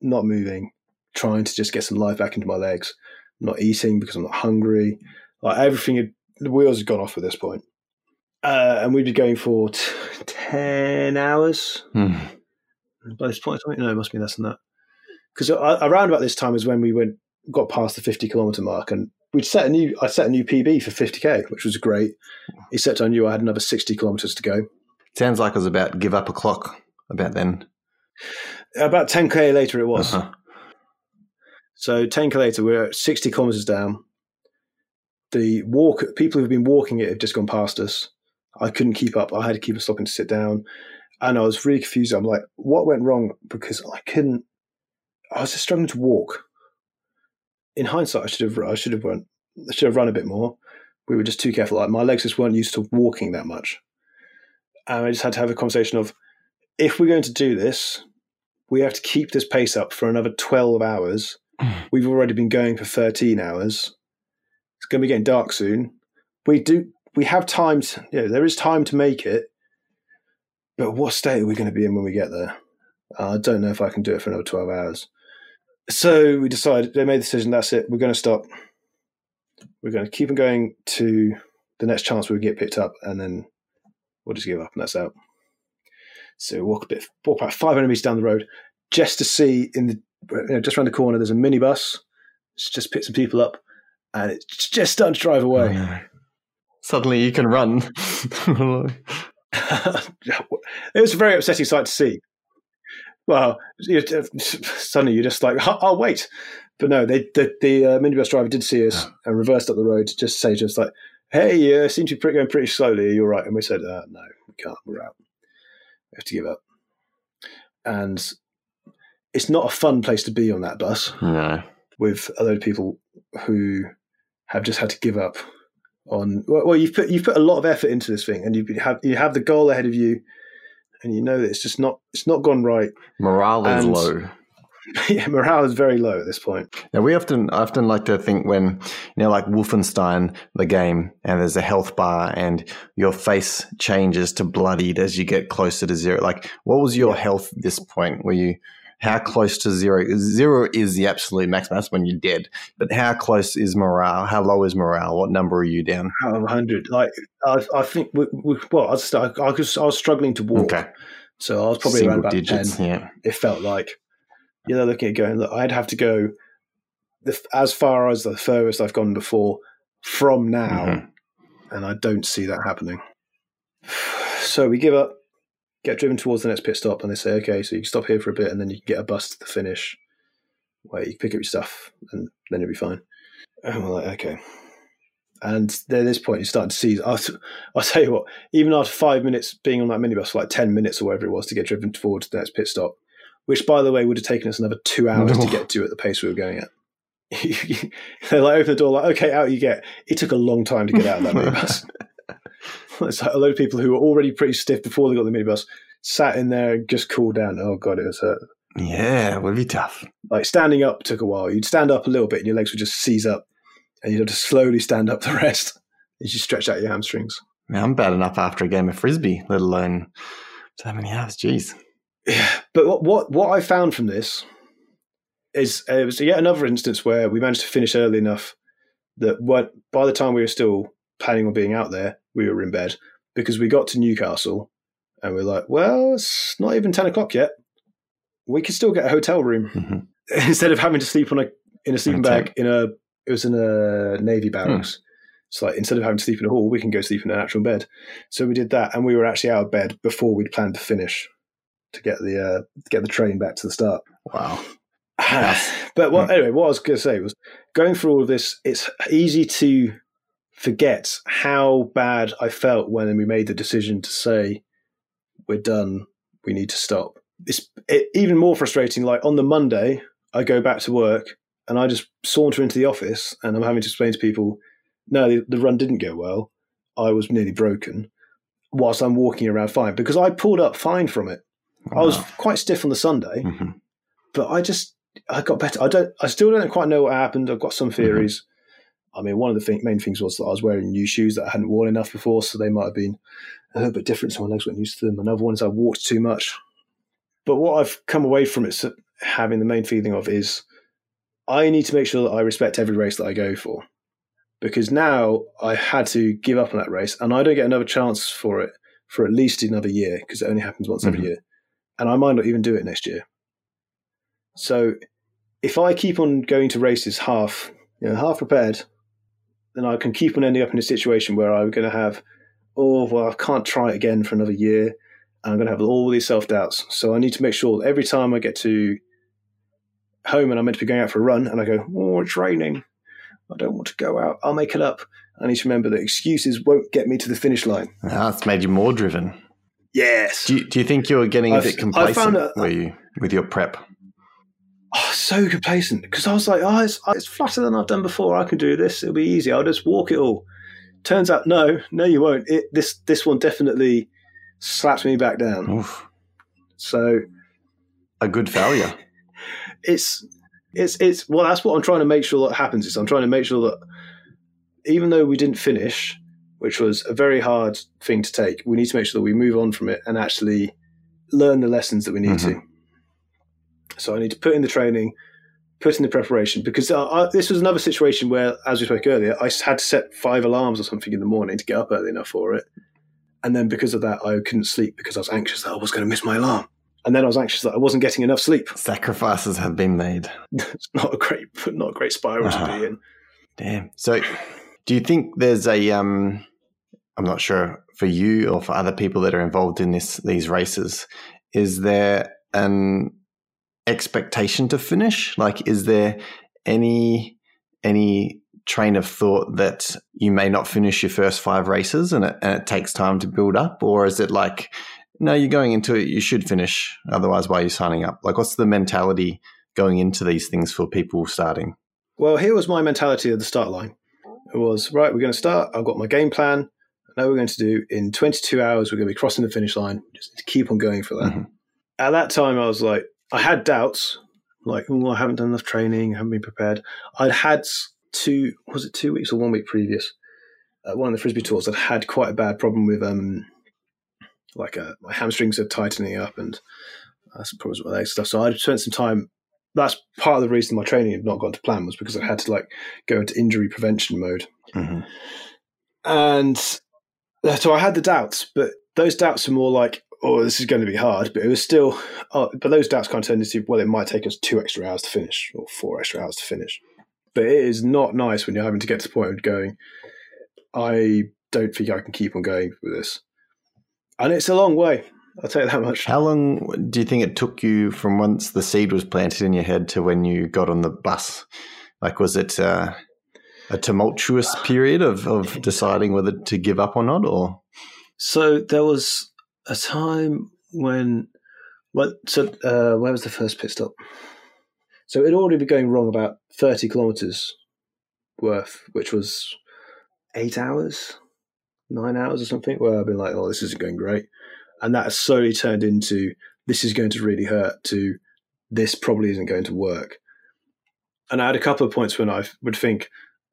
not moving, trying to just get some life back into my legs. not eating because I'm not hungry. Like everything, had, the wheels had gone off at this point. Uh, and we'd be going for t- 10 hours Hmm. by this point. No, it must be less than that. Because around about this time is when we went got past the 50 kilometer mark and we'd set a new, I set a new PB for 50k, which was great. Except I knew I had another 60 kilometers to go. Sounds like it was about give up a clock about then. About 10k later it was. Uh-huh. So 10k later, we're at 60 kilometers down. The walk, people who've been walking it have just gone past us. I couldn't keep up. I had to keep stopping to sit down. And I was really confused. I'm like, what went wrong? Because I couldn't, I was just struggling to walk. In hindsight, I should have, I should have run, I should have run a bit more. We were just too careful. Like my legs just weren't used to walking that much. And I just had to have a conversation of, if we're going to do this, we have to keep this pace up for another 12 hours We've already been going for 13 hours. It's going to be getting dark soon. We do. We have time. To, yeah, there is time to make it. But what state are we going to be in when we get there? Uh, I don't know if I can do it for another 12 hours. So we decided. They made the decision. That's it. We're going to stop. We're going to keep on going to the next chance we get picked up, and then we'll just give up, and that's out. So we walk a bit, walk about 500 meters down the road, just to see in the you know, just around the corner, there's a minibus. It's just picked some people up, and it's just starting to drive away. Oh, no. Suddenly you can run. it was a very upsetting sight to see. Well, suddenly you're just like, oh, oh wait, but no, they, the the uh, minibus driver did see us and reversed up the road just to just say to us like, "Hey, uh, seem to be going pretty slowly. You're right." And we said, uh, "No, we can't. We're out. We have to give up." And it's not a fun place to be on that bus no. with a load of people who have just had to give up on well, well, you've put you've put a lot of effort into this thing and you have you have the goal ahead of you and you know that it's just not it's not gone right Morale is And- low. yeah morale is very low at this point Now we often I often like to think when you know like Wolfenstein the game and there's a health bar and your face changes to bloodied as you get closer to zero. Like what was your health at this point? Were you how close to zero? Zero is the absolute maximum. That's when you're dead. But how close is morale? How low is morale? What number are you down? out of 100 like i, I think we, we, well I was, I, I, was, I was struggling to walk Okay, so i was probably single around about digits. 10 Yeah, it felt like you know looking at going look i'd have to go the, as far as the furthest i've gone before from now Mhm. and I don't see that happening. So we give up, get driven towards the next pit stop, and they say, okay, so you can stop here for a bit, and then you can get a bus to the finish, where you can pick up your stuff, and then you'll be fine. And we're like, okay. And then at this point, you're starting to see. I'll, I'll tell you what. Even after five minutes being on that minibus for like ten minutes or whatever it was to get driven towards the next pit stop, which by the way would have taken us another two hours to get to at the pace we were going at. they like open the door, like okay, out you get. It took a long time to get out of that minibus. it's like a load of people who were already pretty stiff before they got the minibus sat in there and just cooled down. Oh god, it was hurt. Yeah, it would be tough. Like standing up took a while. You'd stand up a little bit and your legs would just seize up and you'd have to slowly stand up the rest as you stretch out your hamstrings. Man, I'm bad enough after a game of frisbee, let alone so many hours. Jeez. But what what what I found from this is uh, it was yet another instance where we managed to finish early enough that what by the time we were still planning on being out there, we were in bed because we got to Newcastle and we are like, well, it's not even ten o'clock yet. We could still get a hotel room Mhm. instead of having to sleep on a in a sleeping bag in a it was in a navy barracks. So like instead of having to sleep in a hall, we can go sleep in an actual bed. So we did that, and we were actually out of bed before we'd planned to finish to get the uh, get the train back to the start. Wow. but what Hmm. anyway, what I was going to say was going through all of this. It's easy to forget how bad I felt when we made the decision to say we're done. We need to stop. It's it, even more frustrating. Like on the Monday, I go back to work and I just saunter into the office and I'm having to explain to people, no, the, the run didn't go well. I was nearly broken. Whilst I'm walking around fine because I pulled up fine from it. I was Wow. quite stiff on the Sunday Mhm. but I just I got better. I don't. I still don't quite know what happened. I've got some theories. I mean, one of the thing, main things was that I was wearing new shoes that I hadn't worn enough before, so they might have been a little bit different. So my legs weren't used to them. Another one is I walked too much. But what I've come away from it having the main feeling of is I need to make sure that I respect every race that I go for, because now I had to give up on that race, and I don't get another chance for it for at least another year because it only happens once every Mhm. year, and I might not even do it next year. So if I keep on going to races half, you know, half prepared, then I can keep on ending up in a situation where I'm going to have, oh, well, I can't try it again for another year. And I'm going to have all these self doubts. So I need to make sure every time I get to home and I'm meant to be going out for a run and I go, oh, it's raining. I don't want to go out. I'll make it up. I need to remember that excuses won't get me to the finish line. It's made you more driven. Yes. Do you, do you think you're getting a I've- bit complacent a- were you, with your prep? oh, so complacent because I was like, oh, it's, it's flatter than I've done before. I can do this. It'll be easy. I'll just walk it all. Turns out, no, no, you won't. It, this this one definitely slaps me back down. Oof. So A good failure. it's it's it's well, that's what I'm trying to make sure that happens. Is I'm trying to make sure that even though we didn't finish, which was a very hard thing to take, we need to make sure that we move on from it and actually learn the lessons that we need to. So I need to put in the training, put in the preparation, because I, I, this was another situation where, as we spoke earlier, I had to set five alarms or something in the morning to get up early enough for it. And then because of that, I couldn't sleep because I was anxious that I was going to miss my alarm. And then I was anxious that I wasn't getting enough sleep. Sacrifices have been made. It's not a great, not a great spiral to Ah. be in. Damn. So, do you think there's a um? I'm not sure for you or for other people that are involved in this these races. Is there an expectation to finish? Like, is there any any train of thought that you may not finish your first five races and it, and it takes time to build up, or is it like, no, you're going into it, you should finish, otherwise, why are you signing up? Like, what's the mentality going into these things for people starting? Well, here was my mentality at the start line. It was right. We're going to start. I've got my game plan. Know we're going to do in 22 hours. We're going to be crossing the finish line. Just need to keep on going for that. Mhm. At that time, I was like, I had doubts, like, oh, I haven't done enough training, I haven't been prepared. I'd had two, was it two weeks or one week previous? Uh, one of the frisbee tours, I'd had quite a bad problem with, um, like, uh, my hamstrings are tightening up and uh, some problems with my legs stuff. So I'd spent some time. That's part of the reason my training had not gone to plan was because I had to like go into injury prevention mode. Mhm. And so I had the doubts, but those doubts are more like, oh, this is going to be hard. But it was still, oh, but those doubts kind of turned into, well, it might take us two extra hours to finish or four extra hours to finish. But it is not nice when you're having to get to the point of going, I don't think I can keep on going with this. And it's a long way. I'll tell you that much. How long do you think it took you from once the seed was planted in your head to when you got on the bus? Like, was it uh, a tumultuous period of, of deciding whether to give up or not? Or So there was a time when, well, so uh, where was the first pit stop? So it had already been going wrong about thirty kilometers worth, which was eight hours, nine hours or something. Where I've been like, oh, this isn't going great, and that has slowly turned into this is going to really hurt. To this probably isn't going to work. And I had a couple of points when I would think,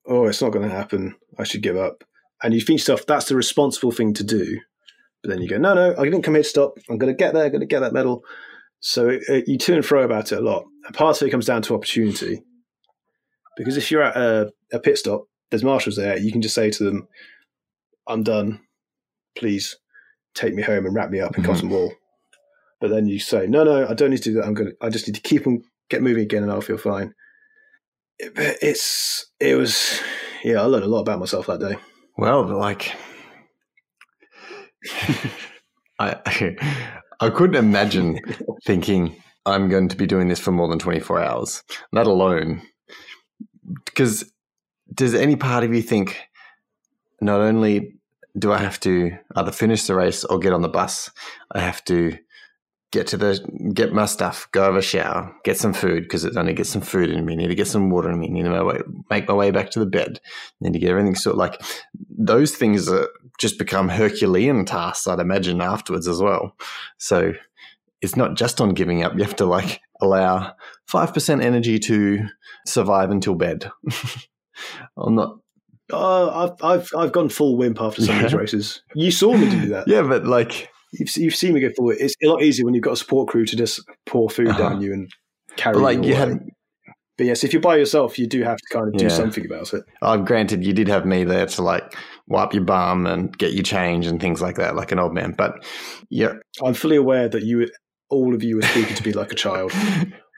oh, it's not going to happen. I should give up. And you think yourself, that's the responsible thing to do. But then you go, no, no, I didn't come here to stop. I'm going to get there, I'm going to get that medal. So it, it, you to and fro about it a lot. And part of it comes down to opportunity. Because if you're at a, a pit stop, there's marshals there, you can just say to them, I'm done. Please take me home and wrap me up in Mhm. cotton wool. But then you say, no, no, I don't need to do that. I'm going to, I just need to keep on, get moving again and I'll feel fine. But it's, it was, yeah, I learned a lot about myself that day. Well, like, I I couldn't imagine thinking I'm going to be doing this for more than 24 hours, let alone because does any part of you think not only do I have to either finish the race or get on the bus, I have to get to the get my stuff, go have a shower, get some food because I need to get some food in me, need to get some water in me, need to my way, make my way back to the bed, need to get everything sort like those things are just become Herculean tasks, I'd imagine afterwards as well. So it's not just on giving up. You have to like allow five percent energy to survive until bed. I'm not. Oh, I've, I've, I've gone full wimp after some of these races. You saw me do that. Yeah, but like, You've, you've seen me go forward. It's a lot easier when you've got a support crew to just pour food Uh-huh. down you and carry but like you you away. had. But yes, if you're by yourself, you do have to kind of do Yeah. something about it. Oh, granted, you did have me there to like wipe your bum and get you change and things like that, like an old man. But yeah, I'm fully aware that you, all of you, were speaking to me like a child.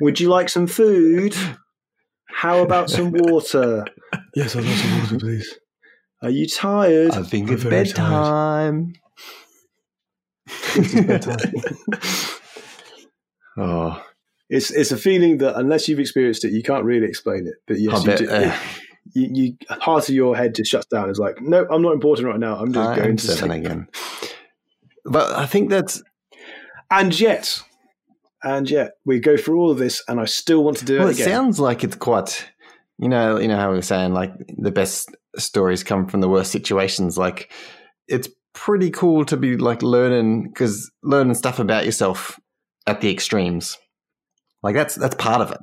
Would you like some food? How about some water? yes, I'd like some water, please. Are you tired? I think I'm it's bedtime. It's bedtime. oh, It's it's a feeling that unless you've experienced it, you can't really explain it. But yes, you bet. do, uh, you, you part of your head just shuts down. It's like, no, I'm not important right now. I'm just I going to seven sleep. again. But I think that's And yet, and yet, we go through all of this, and I still want to do well. it It sounds like it's quite. You know, you know how we were saying like the best stories come from the worst situations. Like it's pretty cool to be like learning because learning stuff about yourself at the extremes. Like that's that's part of it.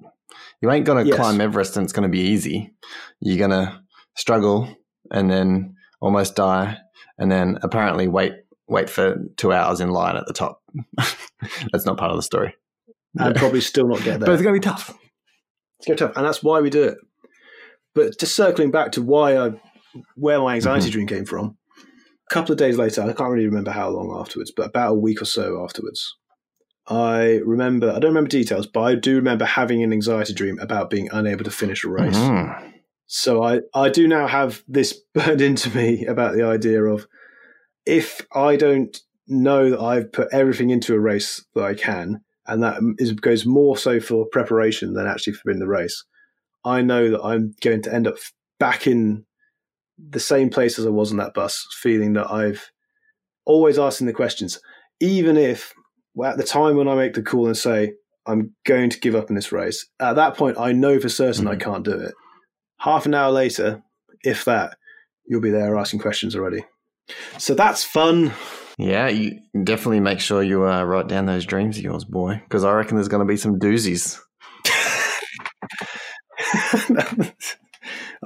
You ain't gonna Yes. climb Everest and it's gonna be easy. You're gonna struggle and then almost die, and then apparently wait wait for two hours in line at the top. that's not part of the story. and probably still not get But there. it's gonna be tough. It's to be tough, and that's why we do it. But just circling back to why I, where my anxiety Mm-hmm. dream came from. A couple of days later, I can't really remember how long afterwards, but about a week or so afterwards, I remember. I don't remember details, but I do remember having an anxiety dream about being unable to finish a race. Mhm. So I, I do now have this burned into me about the idea of if I don't know that I've put everything into a race that I can, and that is, goes more so for preparation than actually for winning the race, I know that I'm going to end up back in the same place as I was on that bus, feeling that I've always asking the questions, even if well, at the time when I make the call and say I'm going to give up in this race, at that point I know for certain I Mhm. can't do it half an hour later, if that, you'll be there asking questions already. So that's fun. Yeah, you definitely make sure you uh, write down those dreams of yours, boy, because I reckon there's going to be some doozies.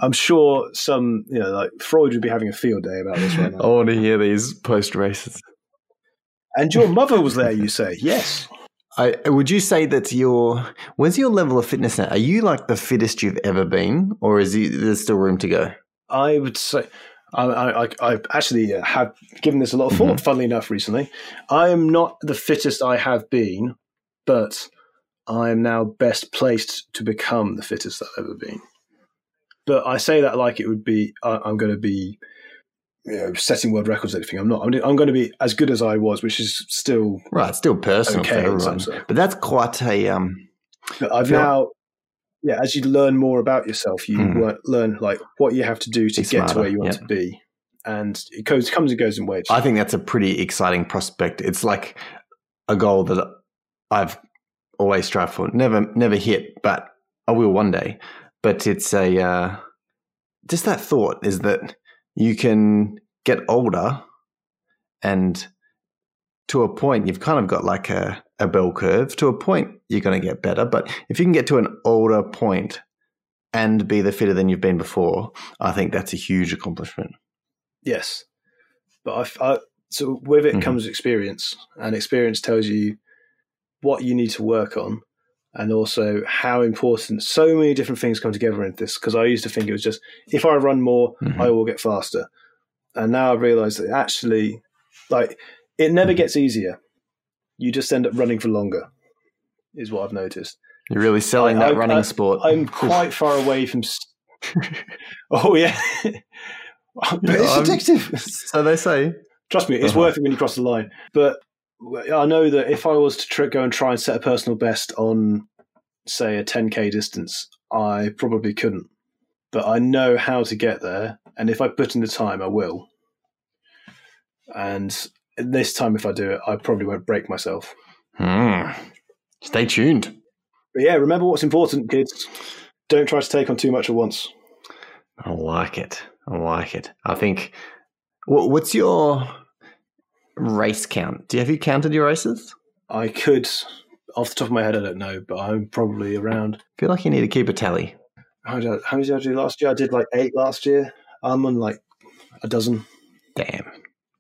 I'm sure some, you know, like Freud would be having a field day about this right now. I want to hear these post races. And your mother was there, you say? Yes. I, would you say that your where's your level of fitness now? Are you like the fittest you've ever been, or is you, there still room to go? I would say. I, I, I actually uh, have given this a lot of thought, Mm-hmm. funnily enough, recently. I am not the fittest I have been, but I am now best placed to become the fittest I've ever been. But I say that like it would be, I, I'm going to be you know, setting world records, and everything. I'm not. I'm, I'm going to be as good as I was, which is still. Right, still personal Okay, for everyone, but that's quite a. Um, I've Feel- now, yeah, as you learn more about yourself, you Mhm. learn, like what you have to do to Be get to where you want yep. to be, and it goes comes and goes in waves. I think that's a pretty exciting prospect. It's like a goal that I've always strived for. Never, never hit, but I will one day. But it's a uh, just that thought is that you can get older, and to a point, you've kind of got like a a bell curve. To a point, you're going to get better. But if you can get to an older point and be the fitter than you've been before, I think that's a huge accomplishment. Yes, but I, I so with it Mhm. comes experience, and experience tells you what you need to work on, and also how important so many different things come together in this. Because I used to think it was just if I run more, Mhm. I will get faster, and now I've realised that actually, like, it never Mhm. gets easier. You just end up running for longer, is what I've noticed. You're really selling I- that I- running I- sport. I'm quite far away from. oh yeah, but it's addictive. so they say. Trust me, it's Uh-huh. worth it when you cross the line. But I know that if I was to tr- go and try and set a personal best on, say, a 10k distance, I probably couldn't. But I know how to get there, and if I put in the time, I will. And this time, if I do it, I probably won't break myself. Hmm. Stay tuned. But yeah, remember what's important, kids. Don't try to take on too much at once. I like it. I like it. I think. wha- What's your race count? Do you have you counted your races? I could, off the top of my head, I don't know, but I'm probably around. I feel like you need to keep a tally. How did I, how many did I do last year? I did like eight last year. I'm on like a dozen, Damn.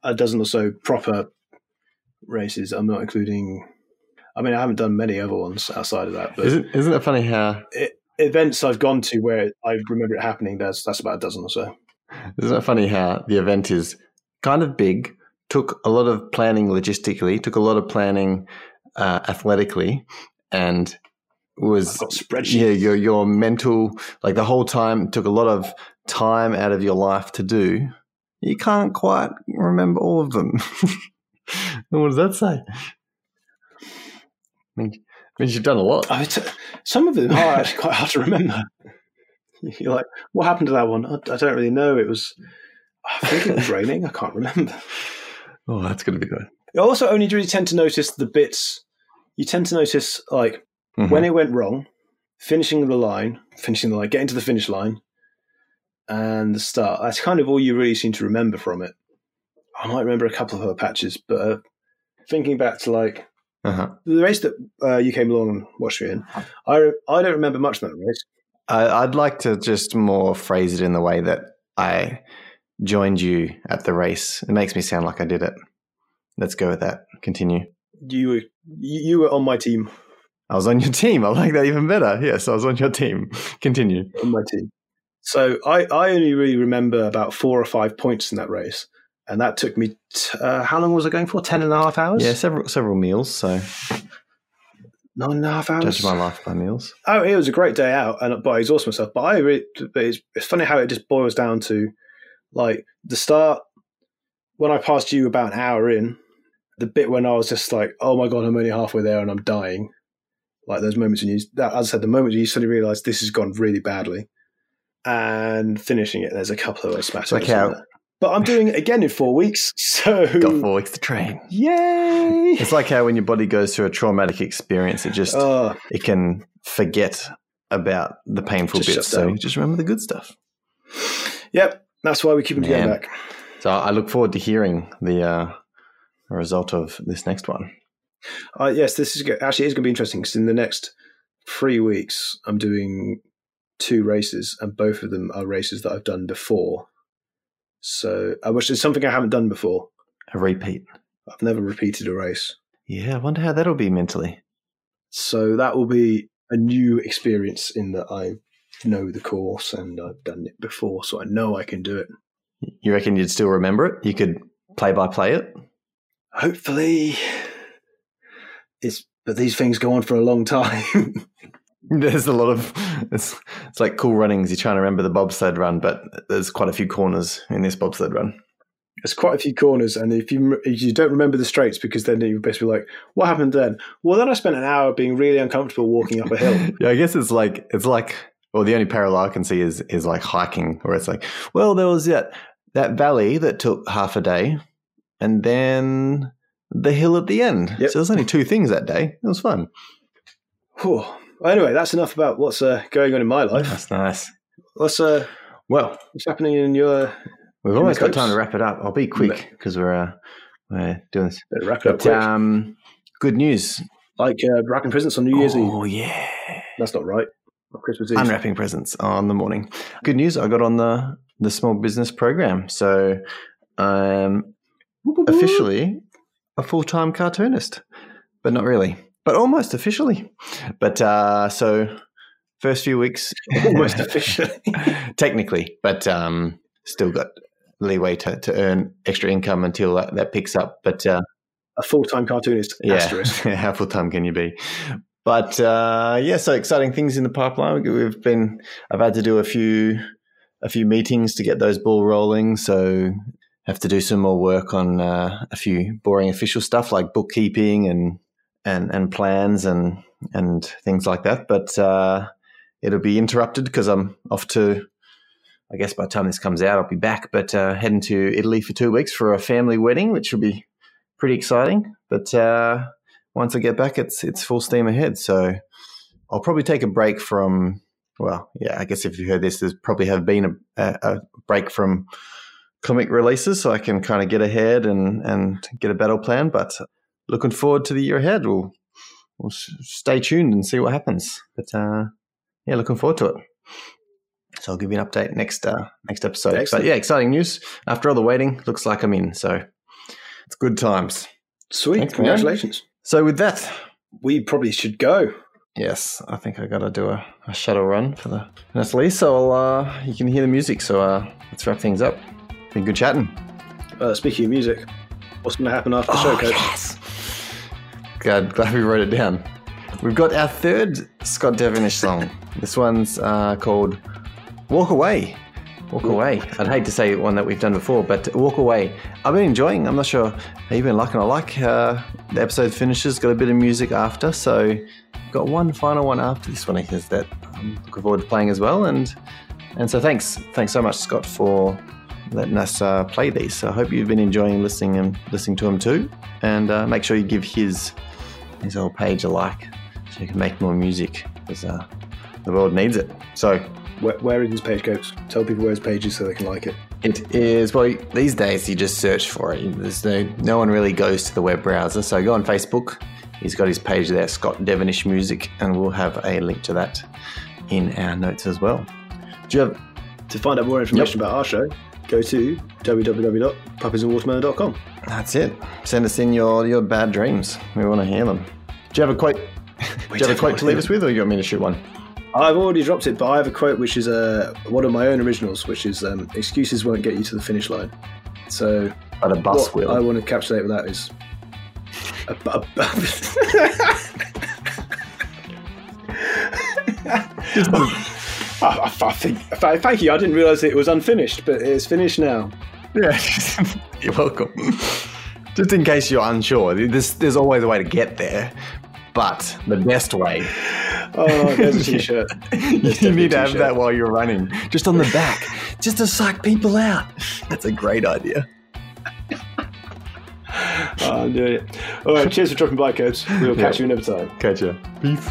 a dozen or so proper races. I'm not including. I mean, I haven't done many other ones outside of that, but Isn't isn't it funny how events I've gone to where I remember it happening. That's that's about a dozen or so. isn't it funny how the event is kind of big, took a lot of planning logistically, took a lot of planning uh, athletically, and was spreadsheets. yeah your your mental like the whole time took a lot of time out of your life to do. You can't quite remember all of them. what does that say? I mean, means you've done a lot. I some of them are actually quite hard to remember. You're like, what happened to that one? I, I don't really know. It was, I think it was raining. I can't remember. Oh, that's going to be good. You also only really tend to notice the bits. You tend to notice like Mhm. when it went wrong, finishing the line, finishing the line, getting to the finish line, and the start. That's kind of all you really seem to remember from it. I might remember a couple of other patches, but uh, thinking back to like uh-huh. the race that uh, you came along and watched me in, I I don't remember much of that race. I, I'd like to just more phrase it in the way that I joined you at the race. It makes me sound like I did it. Let's go with that. Continue. You were you were on my team. I was on your team. I like that even better. Yes, I was on your team. Continue. On my team. So I I only really remember about four or five points in that race, and that took me. T- uh, how long was I going for? Ten and a half hours. Yeah, several several meals. So nine and a half hours. judge my life by meals. Oh, it was a great day out, and but I exhausted myself. But I really, it's, it's funny how it just boils down to like the start when I passed you about an hour in, the bit when I was just like, oh my god, I'm only halfway there and I'm dying. Like those moments when you, that, as I said, the moment when you suddenly realise this has gone really badly, and finishing it, there's a couple of those smash. like how- But I'm doing it again in four weeks, so Got four weeks to train. yay! It's like how when your body goes through a traumatic experience, it just Oh, it can forget about the painful bits. So just remember the good stuff. yep, that's why we keep them going Man. back. So I look forward to hearing the uh, result of this next one. Uh, yes, this is go- actually is going to be interesting because in the next three weeks, I'm doing two races, and both of them are races that I've done before. So, uh, which is something I haven't done before. A repeat. I've never repeated a race, Yeah, I wonder how that'll be mentally. so that will be a new experience in that I know the course and I've done it before, so I know I can do it. You reckon you'd still remember it? You could play by play it? Hopefully, it's but these things go on for a long time. There's a lot of it's it's like cool runnings. You're trying to remember the bobsled run, but there's quite a few corners in this bobsled run. There's quite a few corners, and if you if you don't remember the straights, because then you're basically like, "What happened then?" Well, then I spent an hour being really uncomfortable walking up a hill. yeah, I guess it's like it's like well, the only parallel I can see is is like hiking, where it's like, well, there was that that valley that took half a day, and then the hill at the end. Yep. So there's only two things that day. It was fun. Whew. Anyway, that's enough about what's uh, going on in my life. That's nice. What's uh, Well, what's happening in your? we've almost got time to wrap it up. I'll be quick because we're uh, we're doing this. Better wrap it up But quick. um, good news. Like uh, wrapping presents on New Year's Eve. oh yeah, That's not right. Christmas Eve. unwrapping presents on the morning. Good news! I got on the the small business program, so I'm officially a full time cartoonist, but not really, but almost officially. But uh, so first few weeks, Almost officially. technically, but um, still got leeway to, to earn extra income until that, that picks up. But uh, A full time cartoonist. yeah, Asterisk. how full time can you be? But uh, yeah, so exciting things in the pipeline. We've been, I've had to do a few, a few meetings to get those ball rolling. So have to do some more work on uh, a few boring official stuff like bookkeeping and and and plans and and things like that. But uh, it'll be interrupted because I'm off to. I guess by the time this comes out, I'll be back. But uh, heading to Italy for two weeks for a family wedding, which will be pretty exciting. But uh, once I get back, it's it's full steam ahead. So I'll probably take a break from. Well, yeah, I guess if you heard this, there's probably have been a, a, break from comic releases, so I can kind of get ahead and and get a battle plan. But looking forward to the year ahead. We'll we'll stay tuned and see what happens. But uh, yeah, looking forward to it. So I'll give you an update next uh, next episode. Excellent. But yeah, exciting news. After all the waiting, looks like I'm in. So it's good times. Sweet. Thanks, man. So with that, We probably should go. yes, I think I got to do a, a shuttle run for the Nestle. So I'll, uh, you can hear the music. So uh, let's wrap things up. Been good chatting. Uh, speaking of music, what's going to happen after the show, Coach? Oh, yes. Glad, glad we wrote it down. We've got our third Scott Devonish song. This one's uh, called Walk Away. Walk Away. I'd hate to say one that we've done before, but Walk Away. I've been enjoying. I'm not sure how you've been liking. I like uh, the episode finishes. Got a bit of music after, so got one final one after this one. Is that I'm looking forward to playing as well. And and so thanks, thanks so much, Scott, for letting us uh, play these. So I hope you've been enjoying listening and listening to them too. And uh, make sure you give his his old page a like so you can make more music because uh, the world needs it. So Where, where is his page, Coach? Tell people where his page is so they can like it. it is well these days you just search for it. There's no no one really goes to the web browser. So go on Facebook. He's got his page there, Scott Devonish Music, and we'll have a link to that in our notes as well. Do you have To find out more information about our show, go to www.puppiesandwatermelon.com. That's it. Send us in your, your bad dreams. We want to hear them. Do you have a quote? Do you have a quote to leave us with, or you want me to shoot one? I've already dropped it, but I have a quote which is uh, one of my own originals, which is um, "Excuses won't get you to the finish line." So But a bus what will. I want to encapsulate with that is. A, a, I, I think. Thank you. I didn't realise it was unfinished, but it's finished now. yeah, you're welcome. Just in case you're unsure, there's, there's always a way to get there. But the best way, Oh, there's a t-shirt. you need to have that while you're running, just on the back, just to psych people out. That's a great idea. Oh, I'm doing it. All right. Cheers for dropping by, coach. We'll catch you another time. Catch ya. Peace.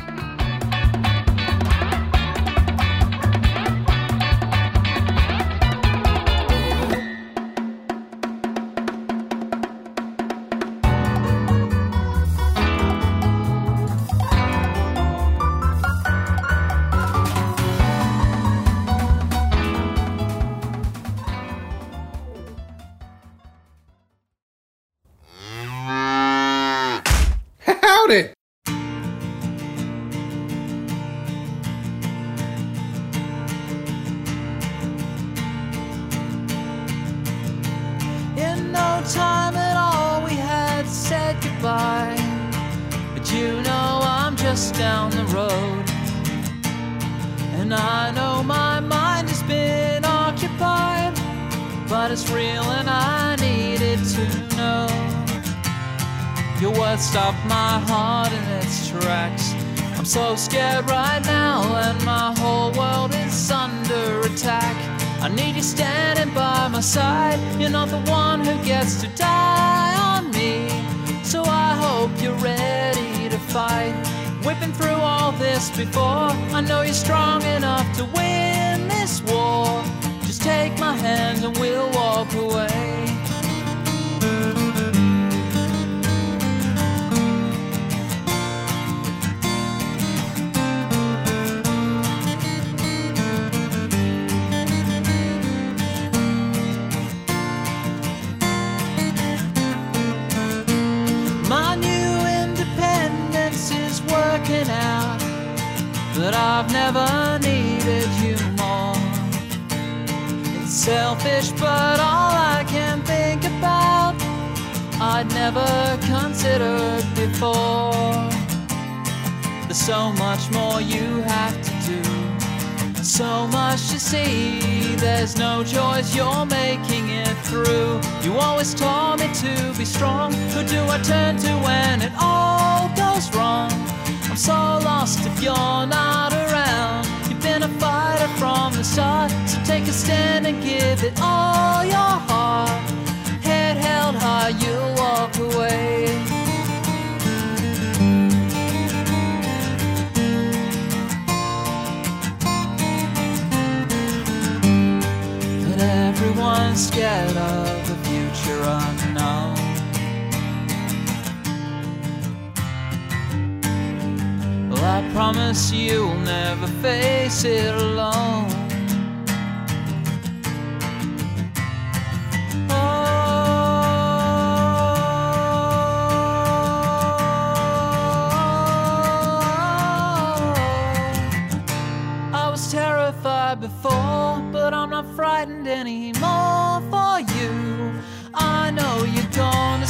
Turn to when it all goes wrong? I'm so lost if you're not around. You've been a fighter from the start, so take a stand and give it all your heart. Head held high, you'll walk away. But everyone's scared I promise you'll never face it alone. Oh, before, but I'm not frightened anymore for you. I know you don't